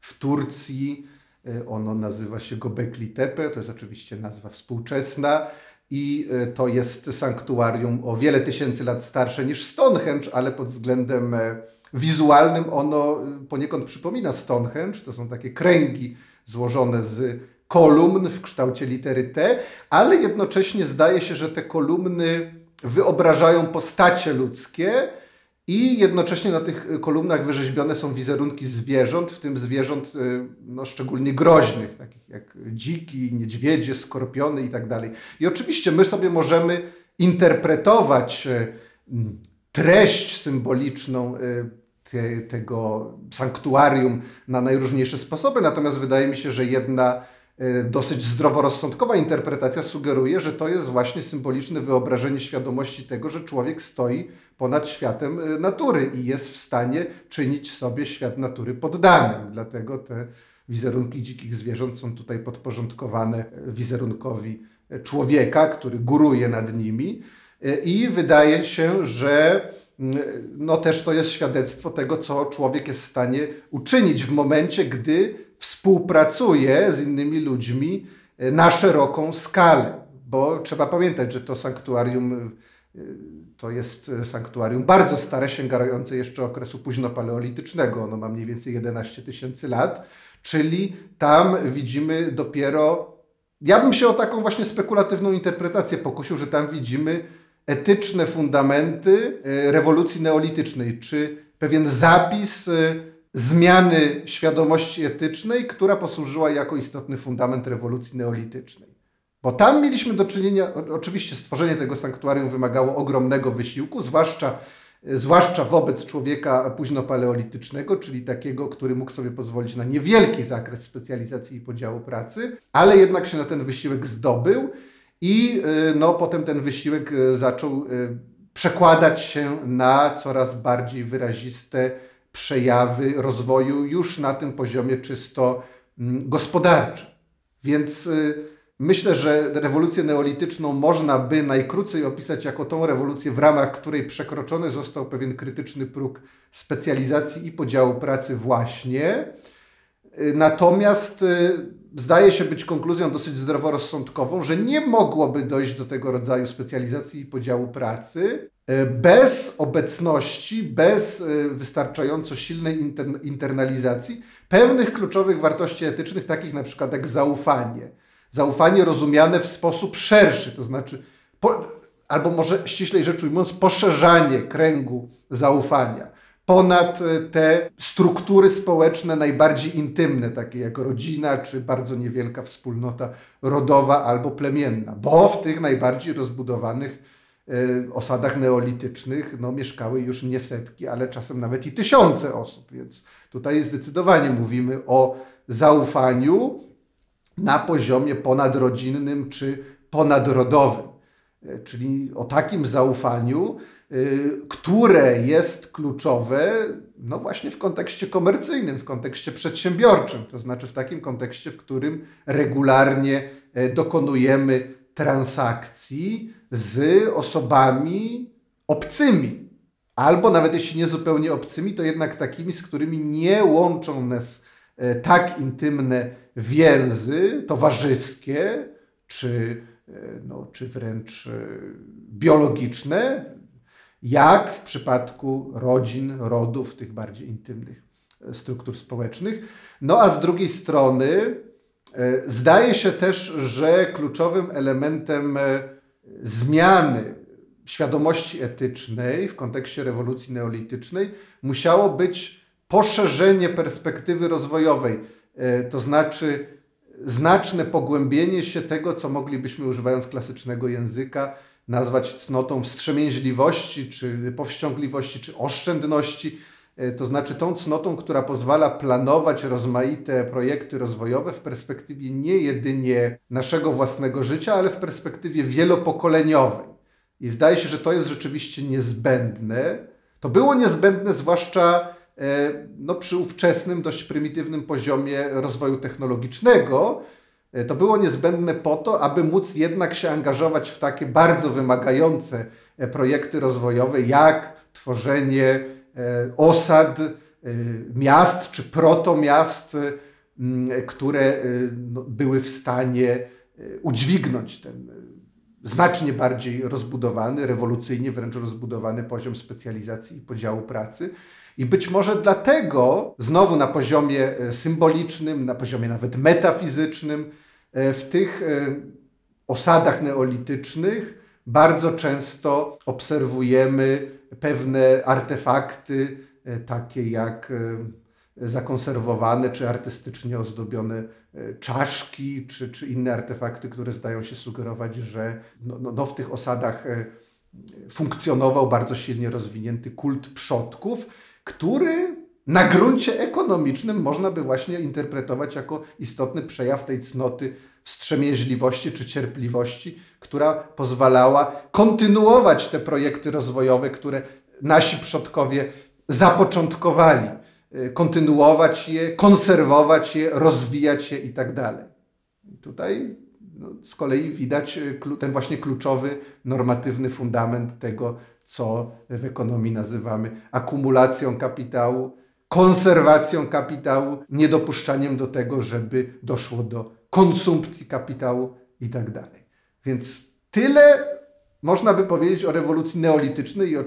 w Turcji. E, ono nazywa się Gobekli Tepe, to jest oczywiście nazwa współczesna i e, to jest sanktuarium o wiele tysięcy lat starsze niż Stonehenge, ale pod względem e, wizualnym ono y, poniekąd przypomina Stonehenge. To są takie kręgi złożone z kolumn w kształcie litery T, ale jednocześnie zdaje się, że te kolumny wyobrażają postacie ludzkie i jednocześnie na tych kolumnach wyrzeźbione są wizerunki zwierząt, w tym zwierząt y, no, szczególnie groźnych, takich jak dziki, niedźwiedzie, skorpiony i tak. I oczywiście my sobie możemy interpretować y, treść symboliczną te, tego sanktuarium na najróżniejsze sposoby. Natomiast wydaje mi się, że jedna e, dosyć zdroworozsądkowa interpretacja sugeruje, że to jest właśnie symboliczne wyobrażenie świadomości tego, że człowiek stoi ponad światem e, natury i jest w stanie czynić sobie świat natury poddanym. Dlatego te wizerunki dzikich zwierząt są tutaj podporządkowane wizerunkowi człowieka, który góruje nad nimi. E, I wydaje się, że no też to jest świadectwo tego, co człowiek jest w stanie uczynić w momencie, gdy współpracuje z innymi ludźmi e, na szeroką skalę. Bo trzeba pamiętać, że to sanktuarium To jest sanktuarium bardzo stare, sięgające jeszcze okresu późnopaleolitycznego. Ono ma mniej więcej 11 tysięcy lat, czyli tam widzimy dopiero. Ja bym się o taką właśnie spekulatywną interpretację pokusił, że tam widzimy etyczne fundamenty rewolucji neolitycznej, czy pewien zapis zmiany świadomości etycznej, która posłużyła jako istotny fundament rewolucji neolitycznej. Bo tam mieliśmy do czynienia, oczywiście stworzenie tego sanktuarium wymagało ogromnego wysiłku, zwłaszcza, zwłaszcza wobec człowieka późnopaleolitycznego, czyli takiego, który mógł sobie pozwolić na niewielki zakres specjalizacji i podziału pracy, ale jednak się na ten wysiłek zdobył i y, no, potem ten wysiłek y, zaczął y, przekładać się na coraz bardziej wyraziste przejawy rozwoju już na tym poziomie czysto mm, gospodarczym. Więc myślę, że rewolucję neolityczną można by najkrócej opisać jako tą rewolucję, w ramach której przekroczony został pewien krytyczny próg specjalizacji i podziału pracy właśnie. Natomiast zdaje się być konkluzją dosyć zdroworozsądkową, że nie mogłoby dojść do tego rodzaju specjalizacji i podziału pracy e, bez obecności, bez e, wystarczająco silnej internalizacji pewnych kluczowych wartości etycznych, takich na przykład jak zaufanie. Zaufanie rozumiane w sposób szerszy, to znaczy, po, albo może ściślej rzecz ujmując, poszerzanie kręgu zaufania ponad e, te struktury społeczne najbardziej intymne, takie jak rodzina czy bardzo niewielka wspólnota rodowa albo plemienna, bo w tych najbardziej rozbudowanych e, osadach neolitycznych no, mieszkały już nie setki, ale czasem nawet i tysiące osób, więc tutaj zdecydowanie mówimy o zaufaniu na poziomie ponadrodzinnym czy ponadrodowym, e, czyli o takim zaufaniu, które jest kluczowe no właśnie w kontekście komercyjnym, w kontekście przedsiębiorczym, to znaczy w takim kontekście, w którym regularnie e, dokonujemy transakcji z osobami obcymi, albo nawet jeśli nie zupełnie obcymi, to jednak takimi, z którymi nie łączą nas e, tak intymne więzy towarzyskie, czy, e, no, czy wręcz biologiczne, jak w przypadku rodzin, rodów, tych bardziej intymnych e, struktur społecznych. No a z drugiej strony e, zdaje się też, że kluczowym elementem e, zmiany świadomości etycznej w kontekście rewolucji neolitycznej musiało być poszerzenie perspektywy rozwojowej, to znaczy znaczne pogłębienie się tego, co moglibyśmy używając klasycznego języka nazwać cnotą wstrzemięźliwości, czy powściągliwości, czy oszczędności. E, to znaczy tą cnotą, która pozwala planować rozmaite projekty rozwojowe w perspektywie nie jedynie naszego własnego życia, ale w perspektywie wielopokoleniowej. I zdaje się, że to jest rzeczywiście niezbędne. To było niezbędne zwłaszcza e, no, przy ówczesnym, dość prymitywnym poziomie rozwoju technologicznego, to było niezbędne po to, aby móc jednak się angażować w takie bardzo wymagające e, projekty rozwojowe, jak tworzenie e, osad, miast czy protomiast, które no, były w stanie udźwignąć ten znacznie bardziej rozbudowany, rewolucyjnie wręcz rozbudowany poziom specjalizacji i podziału pracy. I być może dlatego, znowu na poziomie symbolicznym, na poziomie nawet metafizycznym, E, w tych e, osadach neolitycznych bardzo często obserwujemy pewne artefakty, e, takie jak zakonserwowane czy artystycznie ozdobione czaszki, czy, czy inne artefakty, które zdają się sugerować, że no, no, no w tych osadach funkcjonował bardzo silnie rozwinięty kult przodków, który na gruncie ekonomicznym można by właśnie interpretować jako istotny przejaw tej cnoty wstrzemięźliwości czy cierpliwości, która pozwalała kontynuować te projekty rozwojowe, które nasi przodkowie zapoczątkowali, y, kontynuować je, konserwować je, rozwijać je i tak. Tutaj no, z kolei widać y, ten właśnie kluczowy normatywny fundament tego, co w ekonomii nazywamy akumulacją kapitału, konserwacją kapitału, niedopuszczaniem do tego, żeby doszło do konsumpcji kapitału i tak dalej. Więc tyle można by powiedzieć o rewolucji neolitycznej i o,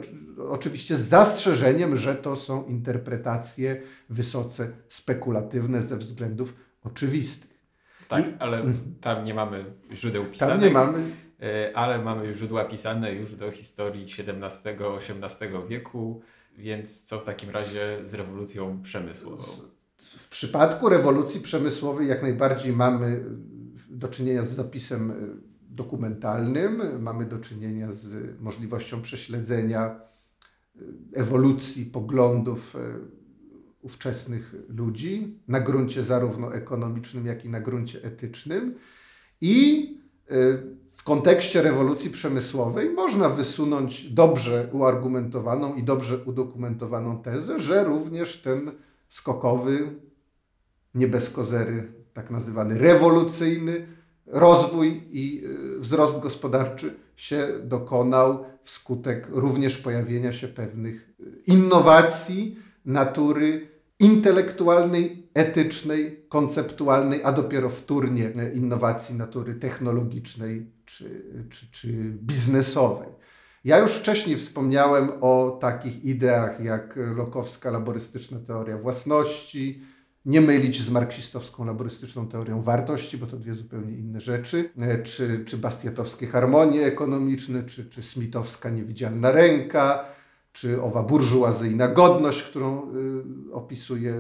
oczywiście z zastrzeżeniem, że to są interpretacje wysoce spekulatywne ze względów oczywistych. Tak, I- ale tam nie mamy źródeł pisanych. Tam nie mamy E, ale mamy źródła pisane już do historii XVII-XVIII wieku, więc co w takim razie z rewolucją przemysłową? W przypadku rewolucji przemysłowej jak najbardziej mamy do czynienia z zapisem e, dokumentalnym, mamy do czynienia z możliwością prześledzenia e, ewolucji poglądów ówczesnych ludzi na gruncie zarówno ekonomicznym, jak i na gruncie etycznym. I kontekście rewolucji przemysłowej można wysunąć dobrze uargumentowaną i dobrze udokumentowaną tezę, że również ten skokowy, nie bez kozery, tak nazywany rewolucyjny rozwój i y, wzrost gospodarczy się dokonał wskutek również pojawienia się pewnych y, innowacji natury intelektualnej, etycznej, konceptualnej, a dopiero wtórnie innowacji natury technologicznej czy, czy, czy biznesowej. Ja już wcześniej wspomniałem o takich ideach jak lokowska laborystyczna teoria własności, nie mylić z marksistowską laborystyczną teorią wartości, bo to dwie zupełnie inne rzeczy, czy, czy bastiatowskie harmonie ekonomiczne, czy, czy smitowska niewidzialna ręka, czy owa burżuazyjna godność, którą y, opisuje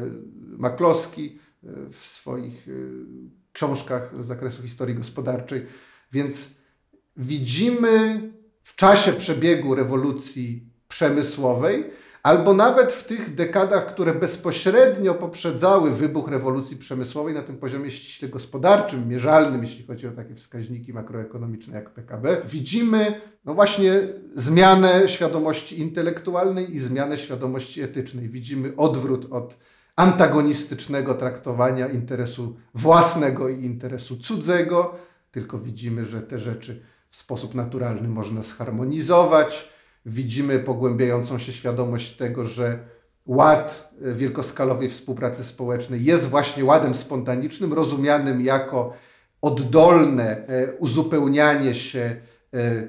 Maklowski y, w swoich y, książkach z zakresu historii gospodarczej. Więc widzimy w czasie przebiegu rewolucji przemysłowej, albo nawet w tych dekadach, które bezpośrednio poprzedzały wybuch rewolucji przemysłowej na tym poziomie ściśle gospodarczym, mierzalnym, jeśli chodzi o takie wskaźniki makroekonomiczne jak PKB, widzimy no właśnie zmianę świadomości intelektualnej i zmianę świadomości etycznej. Widzimy odwrót od antagonistycznego traktowania interesu własnego i interesu cudzego, tylko widzimy, że te rzeczy w sposób naturalny można zharmonizować. Widzimy pogłębiającą się świadomość tego, że ład wielkoskalowej współpracy społecznej jest właśnie ładem spontanicznym, rozumianym jako oddolne e, uzupełnianie się e,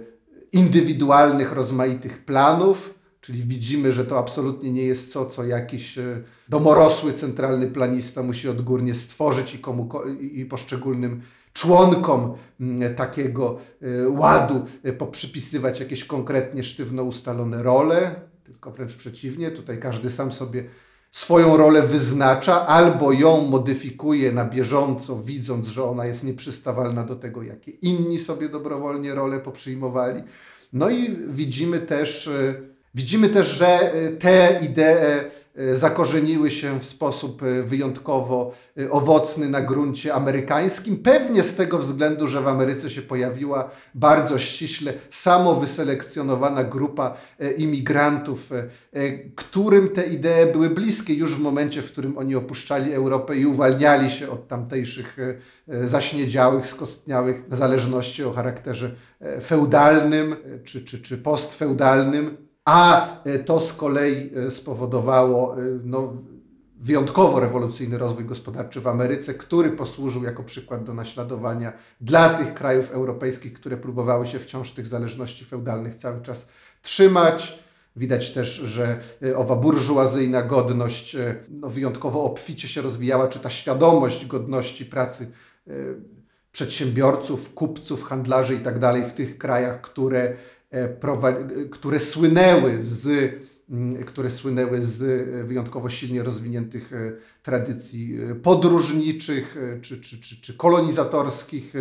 indywidualnych, rozmaitych planów, czyli widzimy, że to absolutnie nie jest co, co jakiś e, domorosły centralny planista musi odgórnie stworzyć i, komu, i poszczególnym członkom mm, takiego y, ładu y, poprzypisywać jakieś konkretnie sztywno ustalone role, tylko wręcz przeciwnie, tutaj każdy sam sobie swoją rolę wyznacza albo ją modyfikuje na bieżąco, widząc, że ona jest nieprzystawalna do tego, jakie inni sobie dobrowolnie role poprzyjmowali. No i widzimy też, y, widzimy też, że te idee zakorzeniły się w sposób wyjątkowo owocny na gruncie amerykańskim. Pewnie z tego względu, że w Ameryce się pojawiła bardzo ściśle samo wyselekcjonowana grupa imigrantów, którym te idee były bliskie już w momencie, w którym oni opuszczali Europę i uwalniali się od tamtejszych zaśniedziałych, skostniałych zależności o charakterze feudalnym czy, czy, czy postfeudalnym a to z kolei spowodowało no, wyjątkowo rewolucyjny rozwój gospodarczy w Ameryce, który posłużył jako przykład do naśladowania dla tych krajów europejskich, które próbowały się wciąż tych zależności feudalnych cały czas trzymać. Widać też, że owa burżuazyjna godność no, wyjątkowo obficie się rozwijała, czy ta świadomość godności pracy przedsiębiorców, kupców, handlarzy i tak w tych krajach, które które słynęły z które słynęły z wyjątkowo silnie rozwiniętych tradycji podróżniczych czy, czy, czy, czy kolonizatorskich,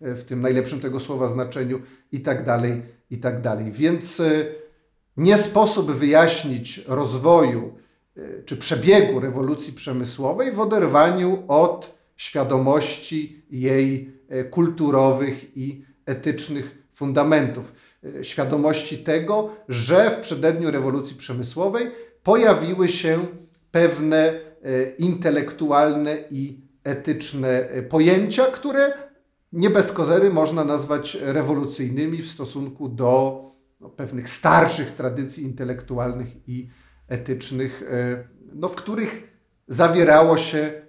w tym najlepszym tego słowa znaczeniu, i tak dalej, i tak dalej. Więc nie sposób wyjaśnić rozwoju czy przebiegu rewolucji przemysłowej w oderwaniu od świadomości jej kulturowych i etycznych fundamentów świadomości tego, że w przededniu rewolucji przemysłowej pojawiły się pewne intelektualne i etyczne pojęcia, które nie bez kozery można nazwać rewolucyjnymi w stosunku do no, pewnych starszych tradycji intelektualnych i etycznych, no, w których zawierało się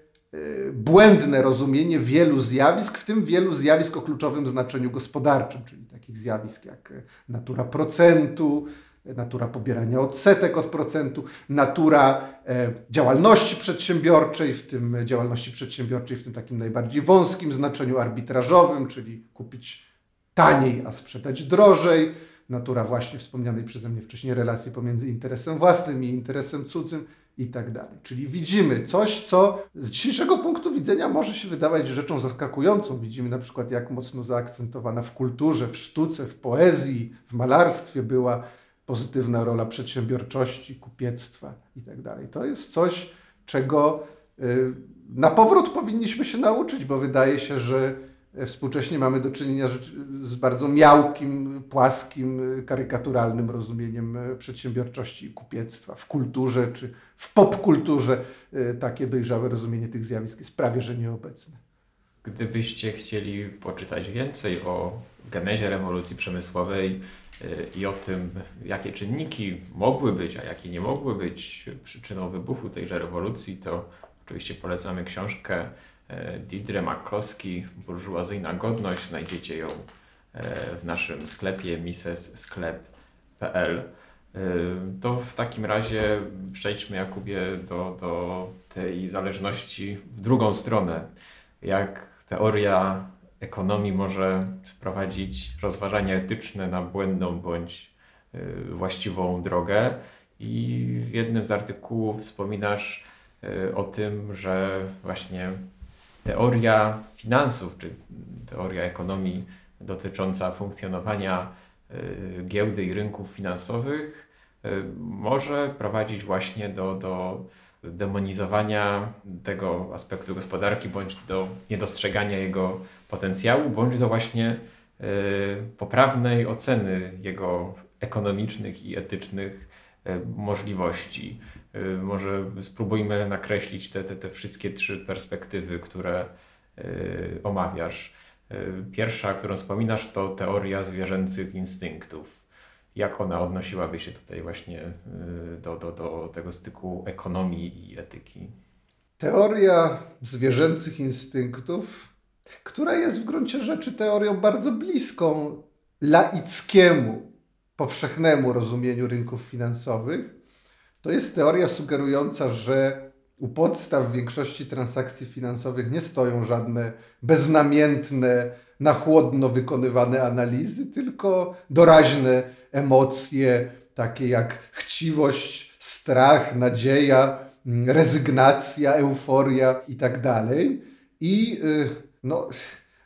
błędne rozumienie wielu zjawisk, w tym wielu zjawisk o kluczowym znaczeniu gospodarczym, czyli takich zjawisk jak y, natura procentu, natura pobierania odsetek od procentu, natura e, działalności przedsiębiorczej, w tym działalności przedsiębiorczej w tym takim najbardziej wąskim znaczeniu arbitrażowym, czyli kupić taniej, a sprzedać drożej, natura właśnie wspomnianej przeze mnie wcześniej relacji pomiędzy interesem własnym i interesem cudzym i tak dalej. Czyli widzimy coś, co z dzisiejszego punktu widzenia może się wydawać rzeczą zaskakującą. Widzimy na przykład, jak mocno zaakcentowana w kulturze, w sztuce, w poezji, w malarstwie była pozytywna rola przedsiębiorczości, kupiectwa i tak dalej. To jest coś, czego y, na powrót powinniśmy się nauczyć, bo wydaje się, że współcześnie mamy do czynienia z bardzo miałkim, płaskim, karykaturalnym rozumieniem przedsiębiorczości i kupiectwa. W kulturze czy w popkulturze y, takie dojrzałe rozumienie tych zjawisk jest prawie że nieobecne. Gdybyście chcieli poczytać więcej o genezie rewolucji przemysłowej, i o tym, jakie czynniki mogły być, a jakie nie mogły być przyczyną wybuchu tejże rewolucji, to oczywiście polecamy książkę e, Didre McCloskey, Burżuazyjna Godność. Znajdziecie ją e, w naszym sklepie misessklep.pl. E, to w takim razie przejdźmy, Jakubie, do, do tej zależności w drugą stronę. Jak teoria ekonomii może sprowadzić rozważania etyczne na błędną bądź właściwą drogę. I w jednym z artykułów wspominasz o tym, że właśnie teoria finansów, czy teoria ekonomii dotycząca funkcjonowania y, giełdy i rynków finansowych może prowadzić właśnie do, do demonizowania tego aspektu gospodarki, bądź do niedostrzegania jego potencjału, bądź do właśnie y, poprawnej oceny jego ekonomicznych i etycznych y, możliwości. Y, może spróbujmy nakreślić te, te, te wszystkie trzy perspektywy, które omawiasz. Pierwsza, którą wspominasz, to teoria zwierzęcych instynktów. Jak ona odnosiłaby się tutaj właśnie do, do, do tego styku ekonomii i etyki? Teoria zwierzęcych instynktów która jest w gruncie rzeczy teorią bardzo bliską laickiemu, powszechnemu rozumieniu rynków finansowych. To jest teoria sugerująca, że u podstaw większości transakcji finansowych nie stoją żadne beznamiętne, na chłodno wykonywane analizy, tylko doraźne emocje, takie jak chciwość, strach, nadzieja, rezygnacja, euforia itd. I tak y, no,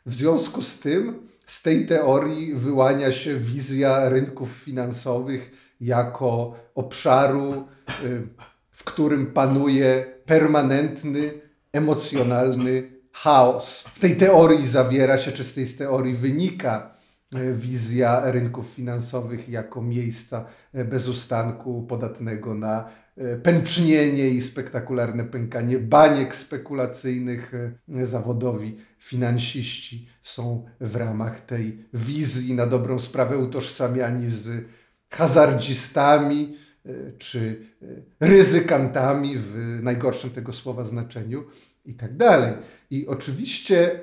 w związku z tym, z tej teorii wyłania się wizja rynków finansowych jako obszaru, y, w którym panuje permanentny, emocjonalny chaos. W tej teorii zawiera się, czy z tej teorii wynika y, wizja rynków finansowych jako miejsca y, bez ustanku podatnego na pęcznienie i spektakularne pękanie baniek spekulacyjnych zawodowi finansiści są w ramach tej wizji na dobrą sprawę utożsamiani z hazardzistami e, czy ryzykantami w najgorszym tego słowa znaczeniu i tak dalej. I oczywiście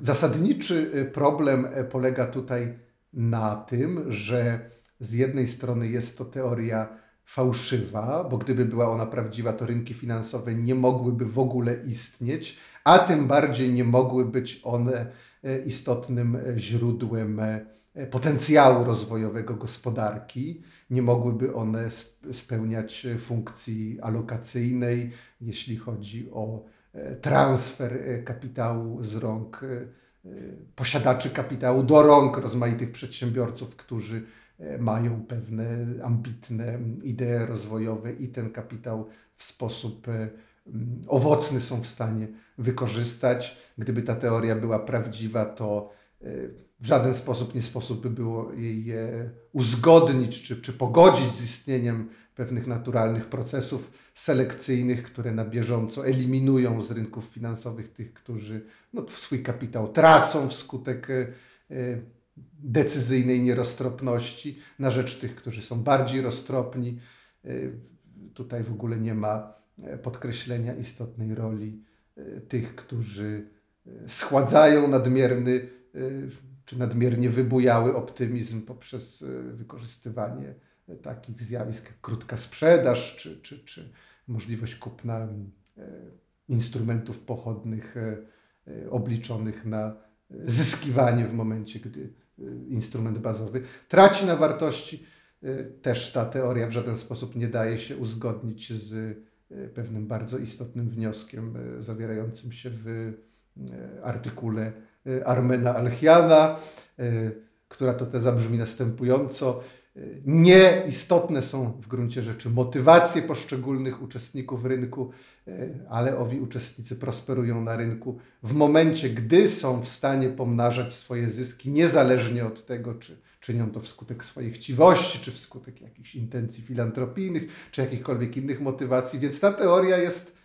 zasadniczy problem polega tutaj na tym, że z jednej strony jest to teoria fałszywa, bo gdyby była ona prawdziwa, to rynki finansowe nie mogłyby w ogóle istnieć, a tym bardziej nie mogły być one e, istotnym e, źródłem e, potencjału rozwojowego gospodarki. Nie mogłyby one spełniać funkcji alokacyjnej, jeśli chodzi o transfer kapitału z rąk posiadaczy kapitału do rąk rozmaitych przedsiębiorców, którzy E, mają pewne ambitne idee rozwojowe i ten kapitał w sposób e, owocny są w stanie wykorzystać. Gdyby ta teoria była prawdziwa, to e, w żaden sposób nie sposób by było jej uzgodnić czy, czy pogodzić z istnieniem pewnych naturalnych procesów selekcyjnych, które na bieżąco eliminują z rynków finansowych tych, którzy no, swój kapitał tracą wskutek decyzyjnej nieroztropności na rzecz tych, którzy są bardziej roztropni. Tutaj w ogóle nie ma e, podkreślenia istotnej roli e, tych, którzy e, schładzają nadmierny czy nadmiernie wybujały optymizm poprzez wykorzystywanie takich zjawisk jak krótka sprzedaż czy, czy, czy możliwość kupna instrumentów pochodnych obliczonych na zyskiwanie w momencie, gdy instrument bazowy traci na wartości. Też ta teoria w żaden sposób nie daje się uzgodnić z pewnym bardzo istotnym wnioskiem zawierającym się w artykule Armena Alchiana, która to teza brzmi następująco. Nieistotne są w gruncie rzeczy motywacje poszczególnych uczestników rynku, ale owi uczestnicy prosperują na rynku w momencie, gdy są w stanie pomnażać swoje zyski, niezależnie od tego, czy czynią to wskutek swojej chciwości, czy wskutek jakichś intencji filantropijnych, czy jakichkolwiek innych motywacji. Więc ta teoria jest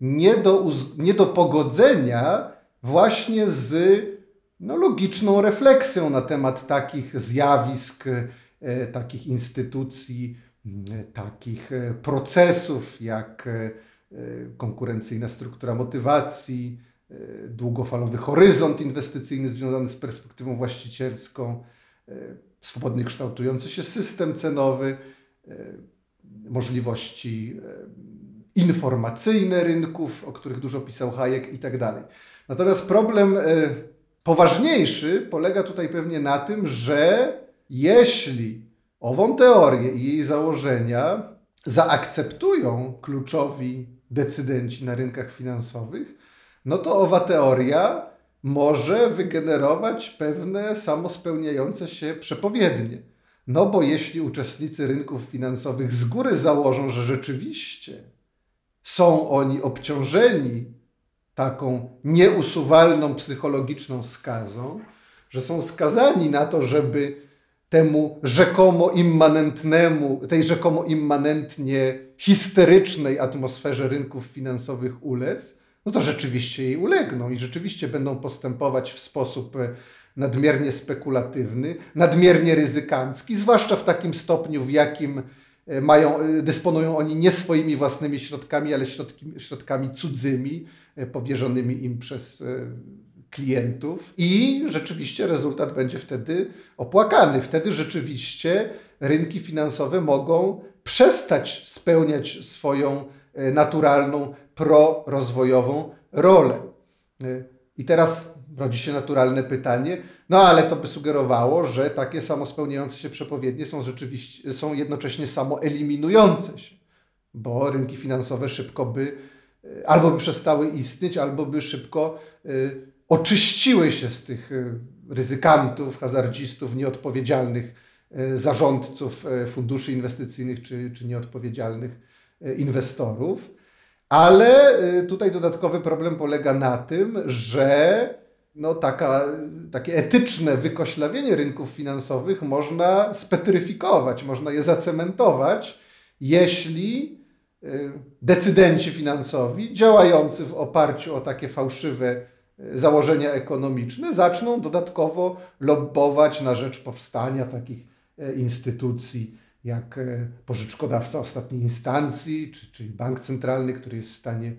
nie do, nie do pogodzenia właśnie z no, logiczną refleksją na temat takich zjawisk, e, takich instytucji, takich e, procesów jak konkurencyjna struktura motywacji, długofalowy horyzont inwestycyjny związany z perspektywą właścicielską, swobodnie kształtujący się system cenowy, możliwości informacyjne rynków, o których dużo pisał Hayek i tak dalej. Natomiast problem e, poważniejszy polega tutaj pewnie na tym, że jeśli ową teorię i jej założenia zaakceptują kluczowi decydenci na rynkach finansowych, no to owa teoria może wygenerować pewne samospełniające się przepowiednie. No bo jeśli uczestnicy rynków finansowych z góry założą, że rzeczywiście są oni obciążeni taką nieusuwalną psychologiczną skazą, że są skazani na to, żeby temu rzekomo immanentnemu, tej rzekomo immanentnie histerycznej atmosferze rynków finansowych ulec, no to rzeczywiście jej ulegną i rzeczywiście będą postępować w sposób e, nadmiernie spekulatywny, nadmiernie ryzykancki, zwłaszcza w takim stopniu, w jakim mają, e, dysponują oni nie swoimi własnymi środkami, ale środki, środkami cudzymi, e, powierzonymi im przez klientów i rzeczywiście rezultat będzie wtedy opłakany. Wtedy rzeczywiście rynki finansowe mogą przestać spełniać swoją naturalną, prorozwojową rolę. I teraz rodzi się naturalne pytanie, no ale to by sugerowało, że takie samospełniające się przepowiednie są rzeczywiście, są jednocześnie samoeliminujące się, bo rynki finansowe szybko by e, albo by przestały istnieć, albo by szybko y, oczyściły się z tych y, ryzykantów, hazardzistów, nieodpowiedzialnych y, zarządców funduszy inwestycyjnych czy, czy nieodpowiedzialnych inwestorów. Ale tutaj dodatkowy problem polega na tym, że no, taka, takie etyczne wykoślawienie rynków finansowych można spetryfikować, można je zacementować, jeśli y, decydenci finansowi działający w oparciu o takie fałszywe y, założenia ekonomiczne zaczną dodatkowo lobbować na rzecz powstania takich y, instytucji jak pożyczkodawca ostatniej instancji, czy, czyli bank centralny, który jest w stanie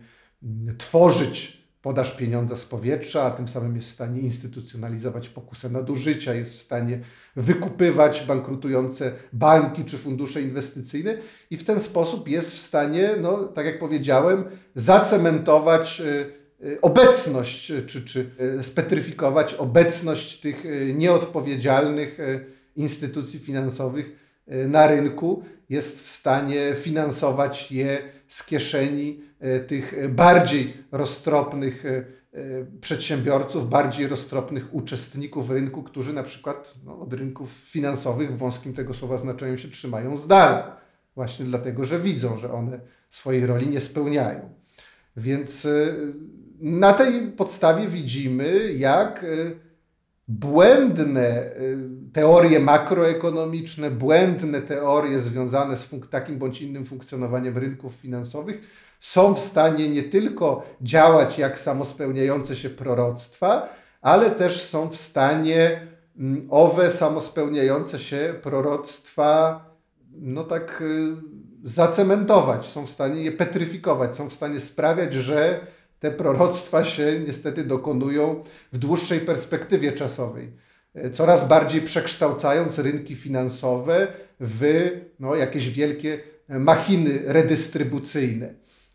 mm, tworzyć podaż pieniądza z powietrza, a tym samym jest w stanie instytucjonalizować pokusę nadużycia, jest w stanie wykupywać bankrutujące banki czy fundusze inwestycyjne i w ten sposób jest w stanie, no, tak jak powiedziałem, zacementować y, y, obecność czy, czy spetryfikować obecność tych nieodpowiedzialnych instytucji finansowych na rynku, jest w stanie finansować je z kieszeni E, tych bardziej roztropnych e, e, przedsiębiorców, bardziej roztropnych uczestników rynku, którzy na przykład no, od rynków finansowych w wąskim tego słowa znaczeniu się trzymają z dala. Właśnie dlatego, że widzą, że one swojej roli nie spełniają. Więc na tej podstawie widzimy, jak błędne teorie makroekonomiczne, błędne teorie związane z takim bądź innym funkcjonowaniem rynków finansowych są w stanie nie tylko działać jak samospełniające się proroctwa, ale też są w stanie mm, owe samospełniające się proroctwa, no tak y, zacementować, są w stanie je petryfikować, są w stanie sprawiać, że te proroctwa się niestety dokonują w dłuższej perspektywie czasowej. E, coraz bardziej przekształcając rynki finansowe w no, jakieś wielkie machiny redystrybucyjne,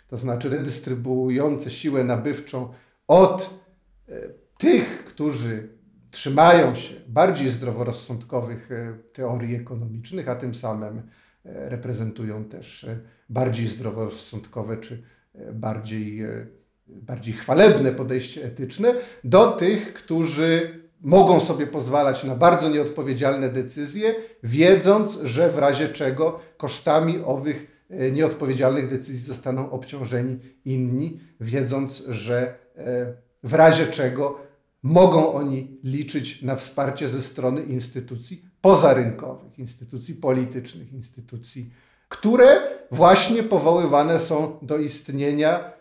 to znaczy redystrybuujące siłę nabywczą od e, tych, którzy trzymają się bardziej zdroworozsądkowych e, teorii ekonomicznych, a tym samym reprezentują też bardziej zdroworozsądkowe czy bardziej bardziej chwalebne podejście etyczne do tych, którzy mogą sobie pozwalać na bardzo nieodpowiedzialne decyzje, wiedząc, że w razie czego kosztami owych e, nieodpowiedzialnych decyzji zostaną obciążeni inni, wiedząc, że e, w razie czego mogą oni liczyć na wsparcie ze strony instytucji pozarynkowych, instytucji politycznych, instytucji, które właśnie powoływane są do istnienia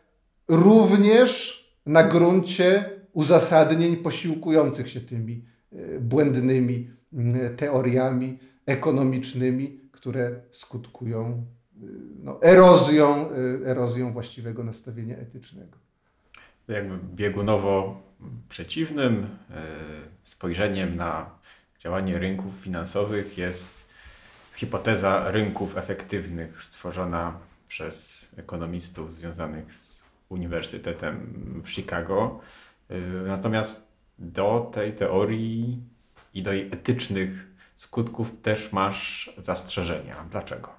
również na gruncie uzasadnień posiłkujących się tymi e, błędnymi teoriami ekonomicznymi, które skutkują e, no, erozją, e, erozją właściwego nastawienia etycznego. Jakby biegunowo przeciwnym spojrzeniem na działanie rynków finansowych jest hipoteza rynków efektywnych stworzona przez ekonomistów związanych z Uniwersytetem w Chicago. Y, natomiast do tej teorii i do jej etycznych skutków też masz zastrzeżenia. Dlaczego?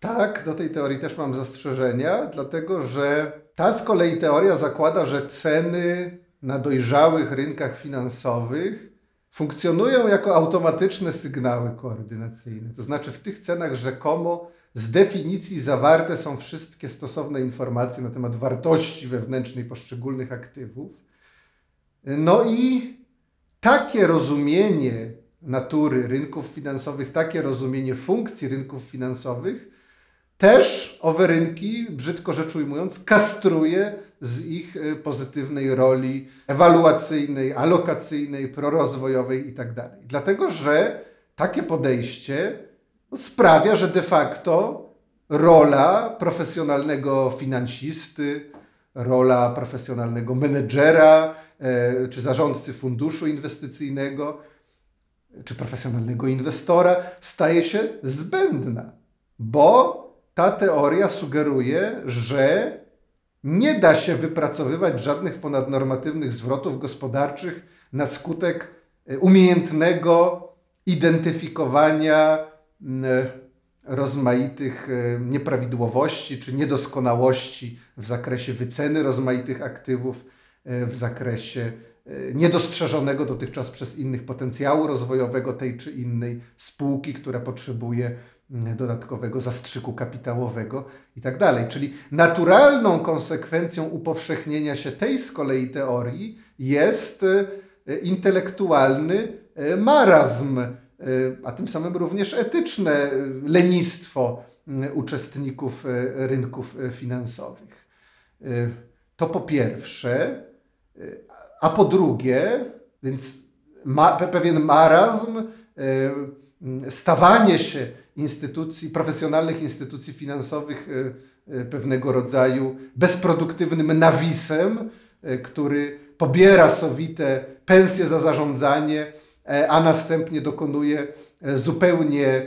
Tak, do tej teorii też mam zastrzeżenia, dlatego że ta z kolei teoria zakłada, że ceny na dojrzałych rynkach finansowych funkcjonują jako automatyczne sygnały koordynacyjne. To znaczy w tych cenach rzekomo z definicji zawarte są wszystkie stosowne informacje na temat wartości wewnętrznej poszczególnych aktywów. No i takie rozumienie natury rynków finansowych, takie rozumienie funkcji rynków finansowych też owe rynki, brzydko rzecz ujmując, kastruje z ich y, pozytywnej roli ewaluacyjnej, alokacyjnej, prorozwojowej itd. Tak Dlatego, że takie podejście sprawia, że de facto rola profesjonalnego finansisty, rola profesjonalnego menedżera e, czy zarządcy funduszu inwestycyjnego, czy profesjonalnego inwestora staje się zbędna, bo ta teoria sugeruje, że nie da się wypracowywać żadnych ponadnormatywnych zwrotów gospodarczych na skutek e, umiejętnego identyfikowania rozmaitych e, nieprawidłowości czy niedoskonałości w zakresie wyceny rozmaitych aktywów, e, w zakresie e, niedostrzeżonego dotychczas przez innych potencjału rozwojowego tej czy innej spółki, która potrzebuje dodatkowego zastrzyku kapitałowego i tak dalej. Czyli naturalną konsekwencją upowszechnienia się tej z kolei teorii jest intelektualny marazm a tym samym również etyczne lenistwo uczestników e, rynków finansowych. To po pierwsze, a po drugie, więc ma, pewien marazm, stawanie się instytucji, profesjonalnych instytucji finansowych pewnego rodzaju bezproduktywnym nawisem, który pobiera sowite pensje za zarządzanie, a następnie dokonuje e, zupełnie e,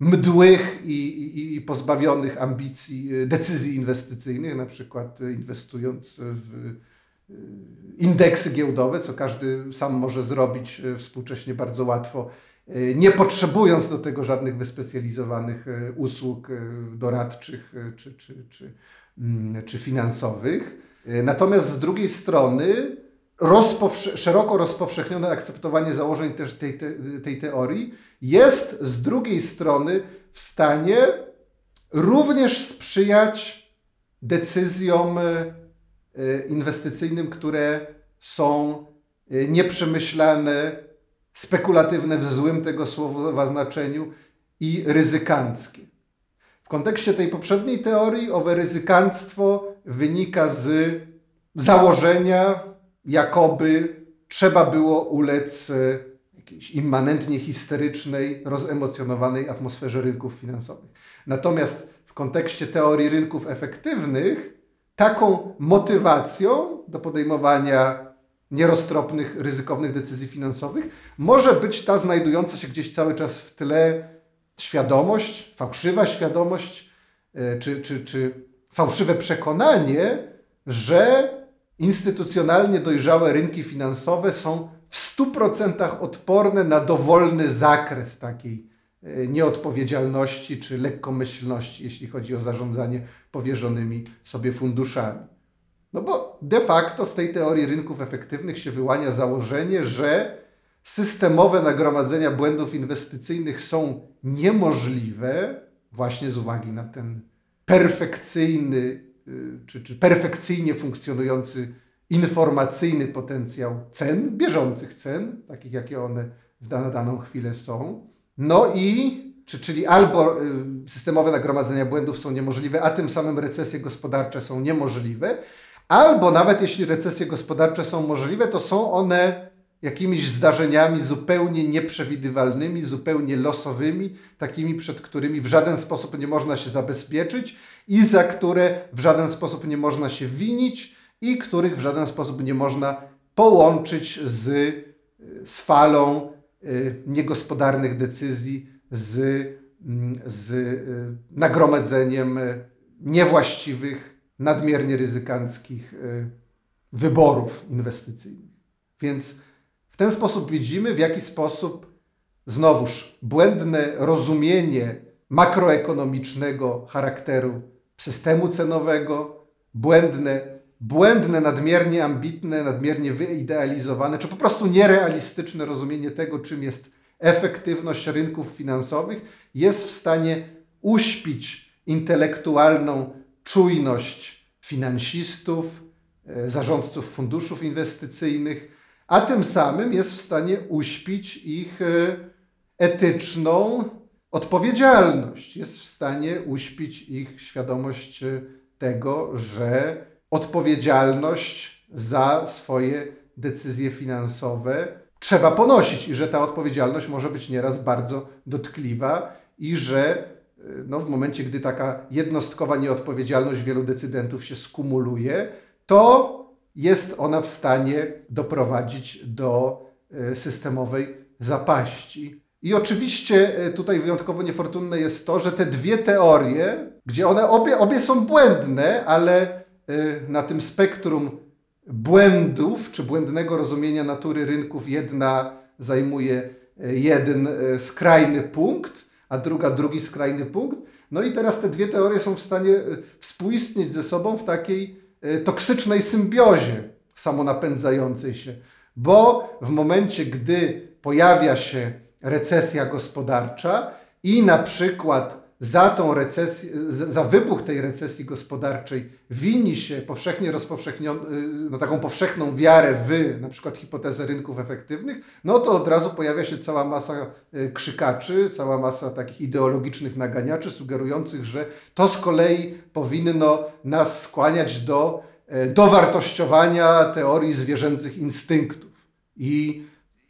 mdłych i, i, i, pozbawionych ambicji decyzji inwestycyjnych, na przykład inwestując w indeksy giełdowe, co każdy sam może zrobić współcześnie bardzo łatwo, nie potrzebując do tego żadnych wyspecjalizowanych usług doradczych czy, czy, czy, mm, czy finansowych. Natomiast z drugiej strony rozpowsze szeroko rozpowszechnione akceptowanie założeń też tej, te tej teorii jest z drugiej strony w stanie również sprzyjać decyzjom e, inwestycyjnym, które są e, nieprzemyślane, spekulatywne w złym tego słowa znaczeniu i ryzykanckie. W kontekście tej poprzedniej teorii owe ryzykanstwo wynika z założenia, jakoby trzeba było ulec e, jakiejś immanentnie histerycznej, rozemocjonowanej atmosferze rynków finansowych. Natomiast w kontekście teorii rynków efektywnych, taką motywacją do podejmowania nieroztropnych, ryzykownych decyzji finansowych może być ta znajdująca się gdzieś cały czas w tle świadomość, fałszywa świadomość, e, czy, czy, czy fałszywe przekonanie, że instytucjonalnie dojrzałe rynki finansowe są w 100% odporne na dowolny zakres takiej e, nieodpowiedzialności czy lekkomyślności, jeśli chodzi o zarządzanie powierzonymi sobie funduszami. No bo de facto z tej teorii rynków efektywnych się wyłania założenie, że systemowe nagromadzenia błędów inwestycyjnych są niemożliwe właśnie z uwagi na ten perfekcyjny czy, czy perfekcyjnie funkcjonujący informacyjny potencjał cen, bieżących cen, takich jakie one w na daną chwilę są. No i czy, czyli albo y, systemowe nagromadzenia błędów są niemożliwe, a tym samym recesje gospodarcze są niemożliwe, albo nawet jeśli recesje gospodarcze są możliwe, to są one jakimiś zdarzeniami zupełnie nieprzewidywalnymi, zupełnie losowymi, takimi, przed którymi w żaden sposób nie można się zabezpieczyć i za które w żaden sposób nie można się winić i których w żaden sposób nie można połączyć z, z falą y, niegospodarnych decyzji, z, mm, z y, nagromadzeniem y, niewłaściwych, nadmiernie ryzykanckich wyborów inwestycyjnych. Więc ten sposób widzimy, w jaki sposób znowuż błędne rozumienie makroekonomicznego charakteru systemu cenowego, błędne, błędne, nadmiernie ambitne, nadmiernie wyidealizowane, czy po prostu nierealistyczne rozumienie tego, czym jest efektywność rynków finansowych, jest w stanie uśpić intelektualną czujność finansistów, e, zarządców funduszów inwestycyjnych, a tym samym jest w stanie uśpić ich e, etyczną odpowiedzialność. Jest w stanie uśpić ich świadomość e, tego, że odpowiedzialność za swoje decyzje finansowe trzeba ponosić i że ta odpowiedzialność może być nieraz bardzo dotkliwa i że e, no, w momencie, gdy taka jednostkowa nieodpowiedzialność wielu decydentów się skumuluje, to jest ona w stanie doprowadzić do e, systemowej zapaści. I oczywiście e, tutaj wyjątkowo niefortunne jest to, że te dwie teorie, gdzie one obie, obie są błędne, ale e, na tym spektrum błędów czy błędnego rozumienia natury rynków jedna zajmuje jeden skrajny punkt, a druga drugi skrajny punkt. No i teraz te dwie teorie są w stanie współistnieć ze sobą w takiej toksycznej symbiozie samonapędzającej się, bo w momencie, gdy pojawia się recesja gospodarcza i na przykład za tą recesję, za wybuch tej recesji gospodarczej wini się powszechnie rozpowszechnioną, no taką powszechną wiarę w na przykład hipotezę rynków efektywnych, no to od razu pojawia się cała masa y, krzykaczy, cała masa takich ideologicznych naganiaczy sugerujących, że to z kolei powinno nas skłaniać do y, dowartościowania teorii zwierzęcych instynktów. I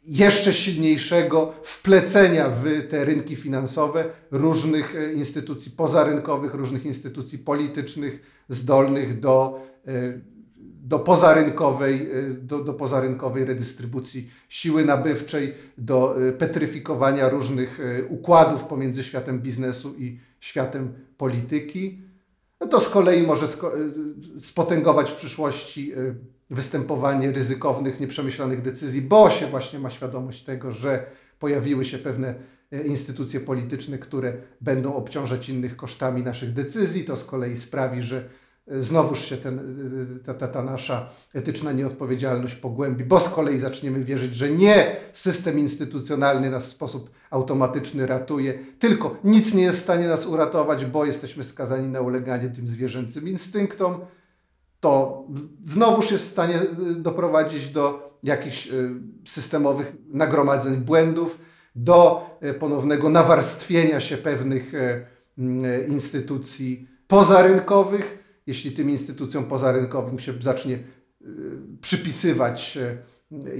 jeszcze silniejszego wplecenia w te rynki finansowe różnych e, instytucji pozarynkowych, różnych instytucji politycznych zdolnych do, e, do, pozarynkowej, e, do, do pozarynkowej redystrybucji siły nabywczej, do petryfikowania różnych układów pomiędzy światem biznesu i światem polityki. No to z kolei może spotęgować w przyszłości występowanie ryzykownych, nieprzemyślanych decyzji, bo się właśnie ma świadomość tego, że pojawiły się pewne e, instytucje polityczne, które będą obciążać innych kosztami naszych decyzji. To z kolei sprawi, że e, znowuż się ten, e, ta, ta, ta nasza etyczna nieodpowiedzialność pogłębi, bo z kolei zaczniemy wierzyć, że nie system instytucjonalny nas w sposób automatyczny ratuje, tylko nic nie jest w stanie nas uratować, bo jesteśmy skazani na uleganie tym zwierzęcym instynktom to znowuż jest w stanie y, doprowadzić do jakichś y, systemowych nagromadzeń błędów, do y, ponownego nawarstwienia się pewnych instytucji pozarynkowych. Jeśli tym instytucjom pozarynkowym się zacznie przypisywać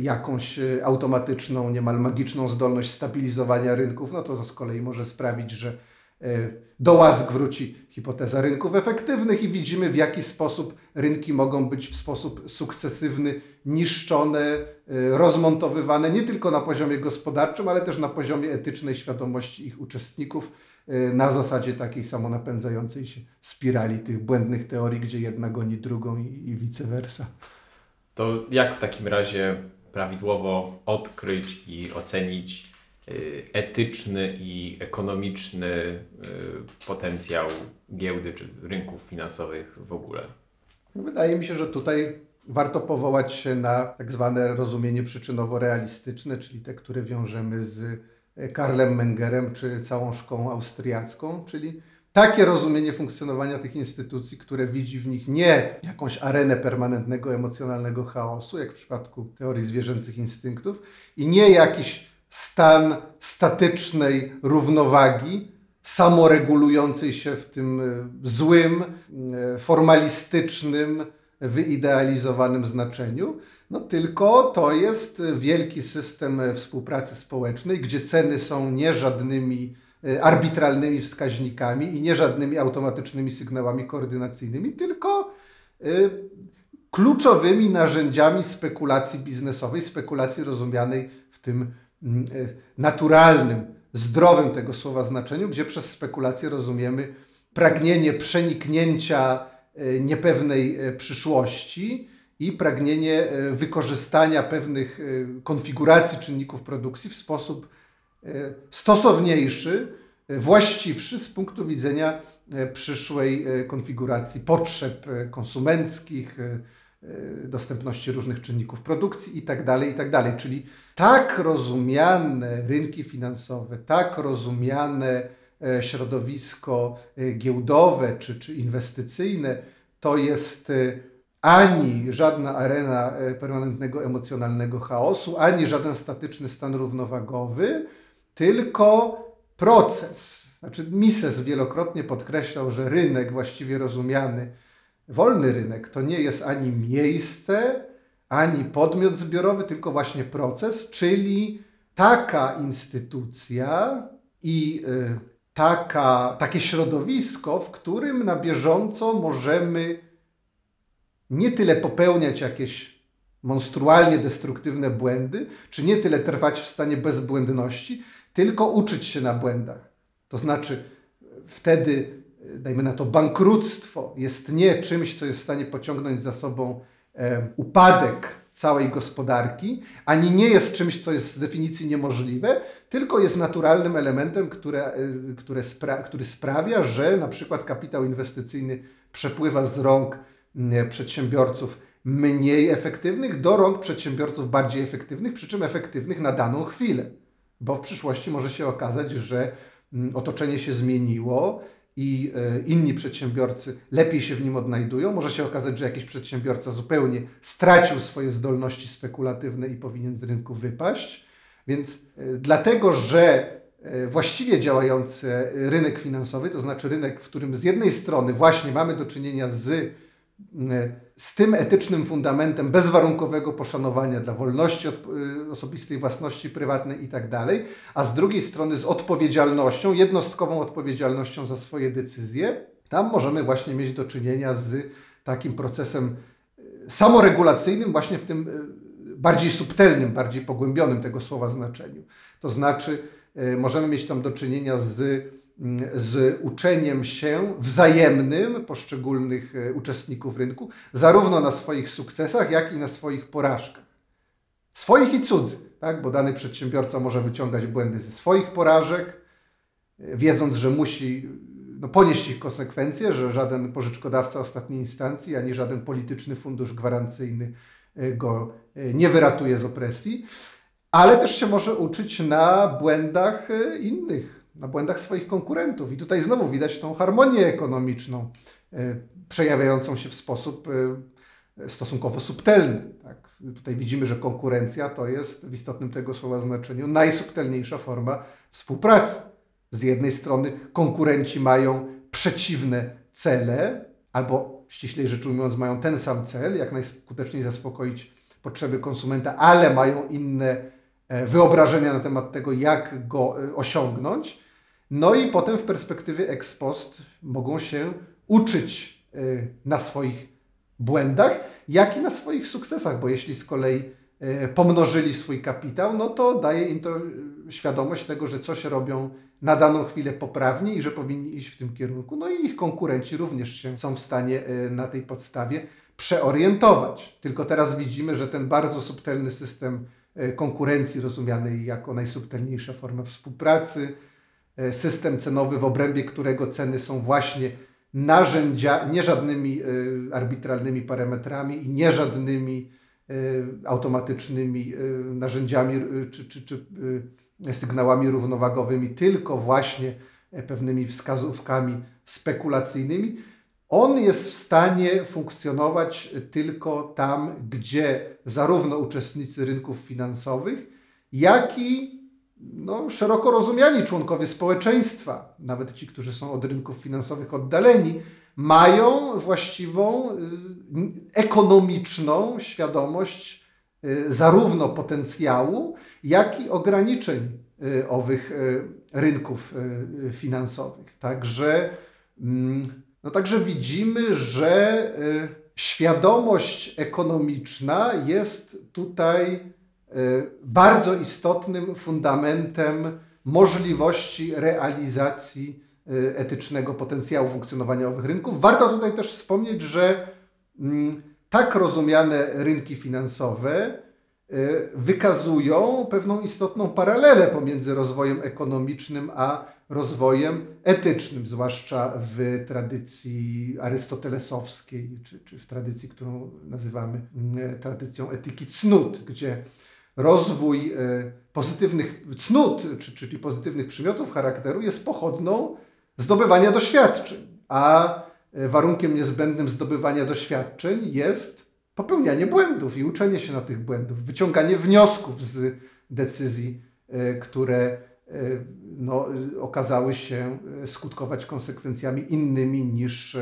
jakąś automatyczną, niemal magiczną zdolność stabilizowania rynków, no to to z kolei może sprawić, że do łask wróci hipoteza rynków efektywnych i widzimy, w jaki sposób rynki mogą być w sposób sukcesywny niszczone, e, rozmontowywane nie tylko na poziomie gospodarczym, ale też na poziomie etycznej świadomości ich uczestników, e, na zasadzie takiej samonapędzającej się spirali tych błędnych teorii, gdzie jedna goni drugą i, i vice versa. To jak w takim razie prawidłowo odkryć i ocenić etyczny i ekonomiczny y, potencjał giełdy czy rynków finansowych w ogóle? Wydaje mi się, że tutaj warto powołać się na tak zwane rozumienie przyczynowo-realistyczne, czyli te, które wiążemy z Karlem Mengerem czy całą szkołą austriacką, czyli takie rozumienie funkcjonowania tych instytucji, które widzi w nich nie jakąś arenę permanentnego emocjonalnego chaosu, jak w przypadku teorii zwierzęcych instynktów, i nie jakiś stan statycznej równowagi, samoregulującej się w tym e, złym, e, formalistycznym, wyidealizowanym znaczeniu, no tylko to jest wielki system współpracy społecznej, gdzie ceny są nie żadnymi e, arbitralnymi wskaźnikami i nie żadnymi automatycznymi sygnałami koordynacyjnymi, tylko kluczowymi narzędziami spekulacji biznesowej, spekulacji rozumianej w tym naturalnym, zdrowym tego słowa znaczeniu, gdzie przez spekulację rozumiemy pragnienie przeniknięcia e, niepewnej e, przyszłości i pragnienie e, wykorzystania pewnych konfiguracji czynników produkcji w sposób stosowniejszy, właściwszy z punktu widzenia przyszłej konfiguracji potrzeb konsumenckich, dostępności różnych czynników produkcji itd., tak itd. Tak Czyli tak rozumiane rynki finansowe, tak rozumiane e, środowisko e, giełdowe czy, czy inwestycyjne, to jest e, ani żadna arena permanentnego emocjonalnego chaosu, ani żaden statyczny stan równowagowy, tylko proces. Znaczy, Mises wielokrotnie podkreślał, że rynek właściwie rozumiany, wolny rynek, to nie jest ani miejsce, ani podmiot zbiorowy, tylko właśnie proces, czyli taka instytucja i y, taka, takie środowisko, w którym na bieżąco możemy nie tyle popełniać jakieś monstrualnie destruktywne błędy, czy nie tyle trwać w stanie bezbłędności, tylko uczyć się na błędach. To znaczy, wtedy, dajmy na to, bankructwo jest nie czymś, co jest w stanie pociągnąć za sobą upadek całej gospodarki, ani nie jest czymś, co jest z definicji niemożliwe, tylko jest naturalnym elementem, które, e, które spra który sprawia, że na przykład kapitał inwestycyjny przepływa z rąk przedsiębiorców mniej efektywnych do rąk przedsiębiorców bardziej efektywnych, przy czym efektywnych na daną chwilę. Bo w przyszłości może się okazać, że otoczenie się zmieniło i e, inni przedsiębiorcy lepiej się w nim odnajdują. Może się okazać, że jakiś przedsiębiorca zupełnie stracił swoje zdolności spekulatywne i powinien z rynku wypaść. Więc e, dlatego, że e, właściwie działający rynek finansowy, to znaczy rynek, w którym z jednej strony właśnie mamy do czynienia z z tym etycznym fundamentem bezwarunkowego poszanowania dla wolności y, osobistej, własności prywatnej i tak dalej, a z drugiej strony z odpowiedzialnością, jednostkową odpowiedzialnością za swoje decyzje, tam możemy właśnie mieć do czynienia z takim procesem y, samoregulacyjnym, właśnie w tym y, bardziej subtelnym, bardziej pogłębionym tego słowa znaczeniu. To znaczy, możemy mieć tam do czynienia z z uczeniem się wzajemnym poszczególnych e, uczestników rynku, zarówno na swoich sukcesach, jak i na swoich porażkach. Swoich i cudzych, tak? bo dany przedsiębiorca może wyciągać błędy ze swoich porażek, e, wiedząc, że musi no, ponieść ich konsekwencje, że żaden pożyczkodawca ostatniej instancji, ani żaden polityczny fundusz gwarancyjny e, go nie wyratuje z opresji, ale też się może uczyć na błędach innych na błędach swoich konkurentów. I tutaj znowu widać tą harmonię ekonomiczną, e, przejawiającą się w sposób e, stosunkowo subtelny. Tak? Tutaj widzimy, że konkurencja to jest w istotnym tego słowa znaczeniu najsubtelniejsza forma współpracy. Z jednej strony konkurenci mają przeciwne cele, albo ściślej rzecz ujmując, mają ten sam cel, jak najskuteczniej zaspokoić potrzeby konsumenta, ale mają inne wyobrażenia na temat tego, jak go e, osiągnąć. No i potem w perspektywie ex post mogą się uczyć e, na swoich błędach, jak i na swoich sukcesach, bo jeśli z kolei pomnożyli swój kapitał, no to daje im to świadomość tego, że coś robią na daną chwilę poprawnie i że powinni iść w tym kierunku. No i ich konkurenci również się są w stanie na tej podstawie przeorientować. Tylko teraz widzimy, że ten bardzo subtelny system e, konkurencji, rozumiany jako najsubtelniejsza forma współpracy, e, system cenowy, w obrębie którego ceny są właśnie narzędzia, nie żadnymi e, arbitralnymi parametrami i nie żadnymi automatycznymi narzędziami czy, czy, czy sygnałami równowagowymi, tylko właśnie pewnymi wskazówkami spekulacyjnymi on jest w stanie funkcjonować tylko tam, gdzie zarówno uczestnicy rynków finansowych, jak i no, szeroko rozumiani członkowie społeczeństwa, nawet ci, którzy są od rynków finansowych oddaleni, mają właściwą y, ekonomiczną świadomość y, zarówno potencjału, jak i ograniczeń y, owych rynków finansowych. Także mm, no także widzimy, że y, świadomość ekonomiczna jest tutaj y, bardzo istotnym fundamentem możliwości realizacji y, etycznego potencjału funkcjonowania owych rynków. Warto tutaj też wspomnieć, że mm, tak rozumiane rynki finansowe wykazują pewną istotną paralelę pomiędzy rozwojem ekonomicznym a rozwojem etycznym, zwłaszcza w tradycji arystotelesowskiej, czy, czy w tradycji, którą nazywamy mm, tradycją etyki cnót, gdzie rozwój e, pozytywnych cnót, czyli pozytywnych przymiotów charakteru jest pochodną zdobywania doświadczeń, a e, warunkiem niezbędnym zdobywania doświadczeń jest popełnianie błędów i uczenie się na tych błędów, wyciąganie wniosków z decyzji, e, które E, no, okazały się e, skutkować konsekwencjami innymi niż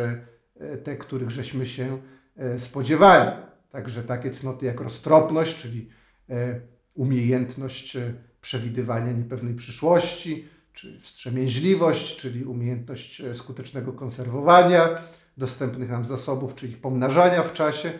te, których żeśmy się spodziewali. Także takie cnoty jak roztropność, czyli umiejętność przewidywania niepewnej przyszłości, czy wstrzemięźliwość, czyli umiejętność skutecznego konserwowania dostępnych nam zasobów, czy ich pomnażania w czasie.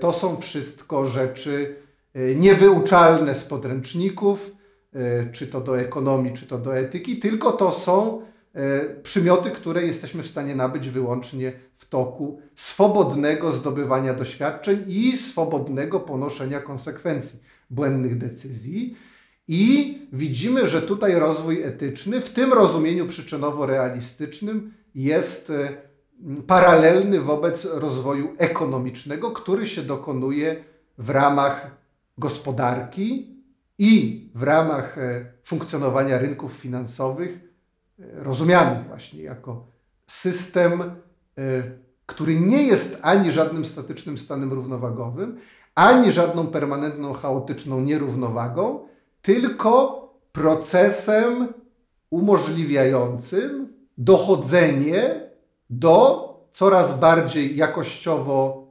To są wszystko rzeczy niewyuczalne z podręczników, E, czy to do ekonomii, czy to do etyki, tylko to są e, przymioty, które jesteśmy w stanie nabyć wyłącznie w toku swobodnego zdobywania doświadczeń i swobodnego ponoszenia konsekwencji błędnych decyzji. I widzimy, że tutaj rozwój etyczny w tym rozumieniu przyczynowo-realistycznym jest e, paralelny wobec rozwoju ekonomicznego, który się dokonuje w ramach gospodarki, i w ramach e, funkcjonowania rynków finansowych, e, rozumianych właśnie jako system, e, który nie jest ani żadnym statycznym stanem równowagowym, ani żadną permanentną chaotyczną nierównowagą, tylko procesem umożliwiającym dochodzenie do coraz bardziej jakościowo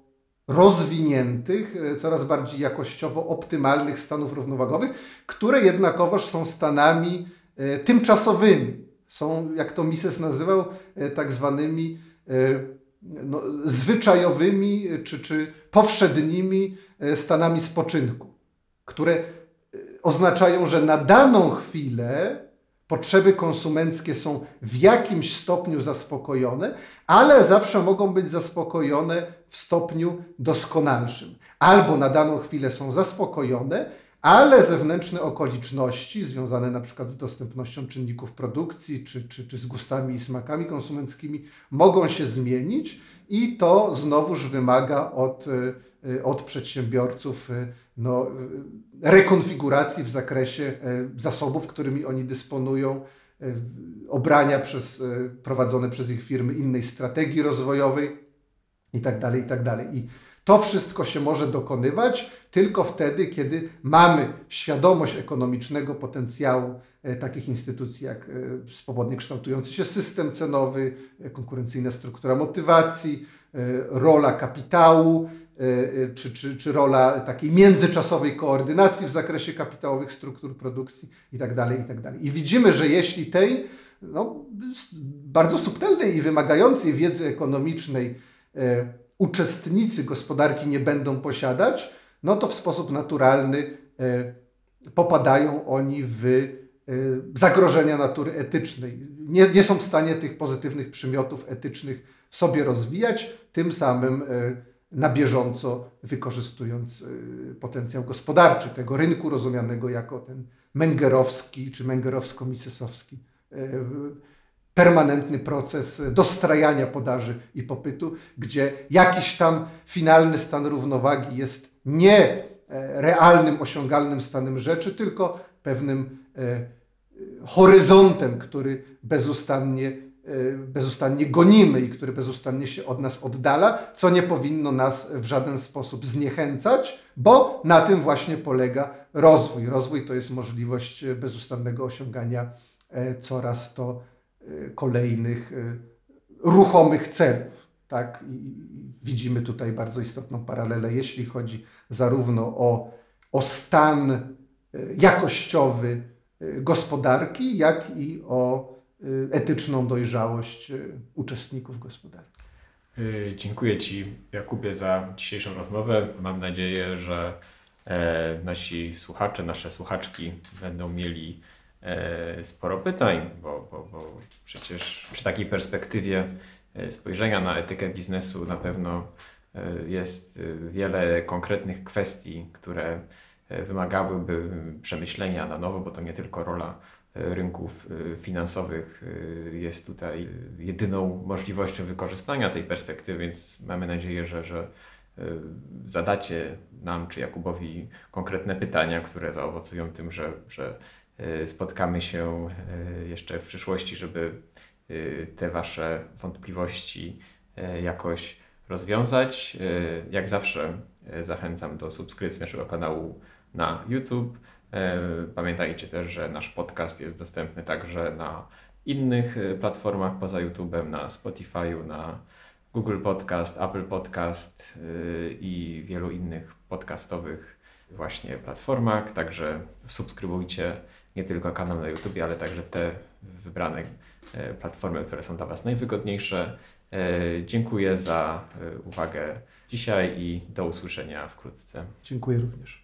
rozwiniętych, e, coraz bardziej jakościowo optymalnych stanów równowagowych, które jednakowoż są stanami e, tymczasowymi. Są, jak to Mises nazywał, e, tak zwanymi no, zwyczajowymi czy, czy powszednimi stanami spoczynku, które oznaczają, że na daną chwilę potrzeby konsumenckie są w jakimś stopniu zaspokojone, ale zawsze mogą być zaspokojone w stopniu doskonalszym. Albo na daną chwilę są zaspokojone, ale zewnętrzne okoliczności związane na przykład z dostępnością czynników produkcji czy, czy, czy z gustami i smakami konsumenckimi mogą się zmienić i to znowuż wymaga od, y, od przedsiębiorców y, no, y, rekonfiguracji w zakresie zasobów, którymi oni dysponują, obrania przez, prowadzone przez ich firmy innej strategii rozwojowej i tak dalej, i tak. I to wszystko się może dokonywać tylko wtedy, kiedy mamy świadomość ekonomicznego potencjału takich instytucji jak swobodnie kształtujący się system cenowy, konkurencyjna struktura motywacji, rola kapitału czy, czy, czy rola takiej międzyczasowej koordynacji w zakresie kapitałowych struktur produkcji itd. itd. I widzimy, że jeśli tej no, bardzo subtelnej i wymagającej wiedzy ekonomicznej e, uczestnicy gospodarki nie będą posiadać, no to w sposób naturalny popadają oni w zagrożenia natury etycznej. Nie, nie są w stanie tych pozytywnych przymiotów etycznych w sobie rozwijać, tym samym na bieżąco wykorzystując e, potencjał gospodarczy tego rynku rozumianego jako ten mengerowski czy mengerowsko-misesowski e, permanentny proces dostrajania podaży i popytu, gdzie jakiś tam finalny stan równowagi jest nie e, realnym, osiągalnym stanem rzeczy, tylko pewnym e, horyzontem, który bezustannie, bezustannie gonimy i który bezustannie się od nas oddala, co nie powinno nas w żaden sposób zniechęcać, bo na tym właśnie polega rozwój. Rozwój to jest możliwość e, bezustannego osiągania e, coraz to e, kolejnych ruchomych celów. Tak? I widzimy tutaj bardzo istotną paralelę, jeśli chodzi zarówno o, o stan jakościowy gospodarki, jak i o etyczną dojrzałość e, uczestników gospodarki. Y, Dziękuję Ci, Jakubie, za dzisiejszą rozmowę. Mam nadzieję, że e, nasi słuchacze, nasze słuchaczki będą mieli e, sporo pytań, bo, bo, bo przecież przy takiej perspektywie e, spojrzenia na etykę biznesu na pewno jest wiele konkretnych kwestii, które wymagałyby przemyślenia na nowo, bo to nie tylko rola rynków e, finansowych e, jest tutaj jedyną możliwością wykorzystania tej perspektywy, więc mamy nadzieję, że, że e, zadacie nam czy Jakubowi konkretne pytania, które zaowocują tym, że, że e, spotkamy się e, jeszcze w przyszłości, żeby e, te Wasze wątpliwości e, jakoś rozwiązać. E, Jak zawsze e, zachęcam do subskrypcji naszego kanału na YouTube. Pamiętajcie też, że nasz podcast jest dostępny także na innych e, platformach poza YouTube'em, na Spotify'u, na Google Podcast, Apple Podcast e, i wielu innych podcastowych właśnie platformach. Także subskrybujcie nie tylko kanał na YouTube, ale także te wybrane e, platformy, które są dla Was najwygodniejsze. E, Dziękuję za uwagę dzisiaj i do usłyszenia wkrótce. Dziękuję również.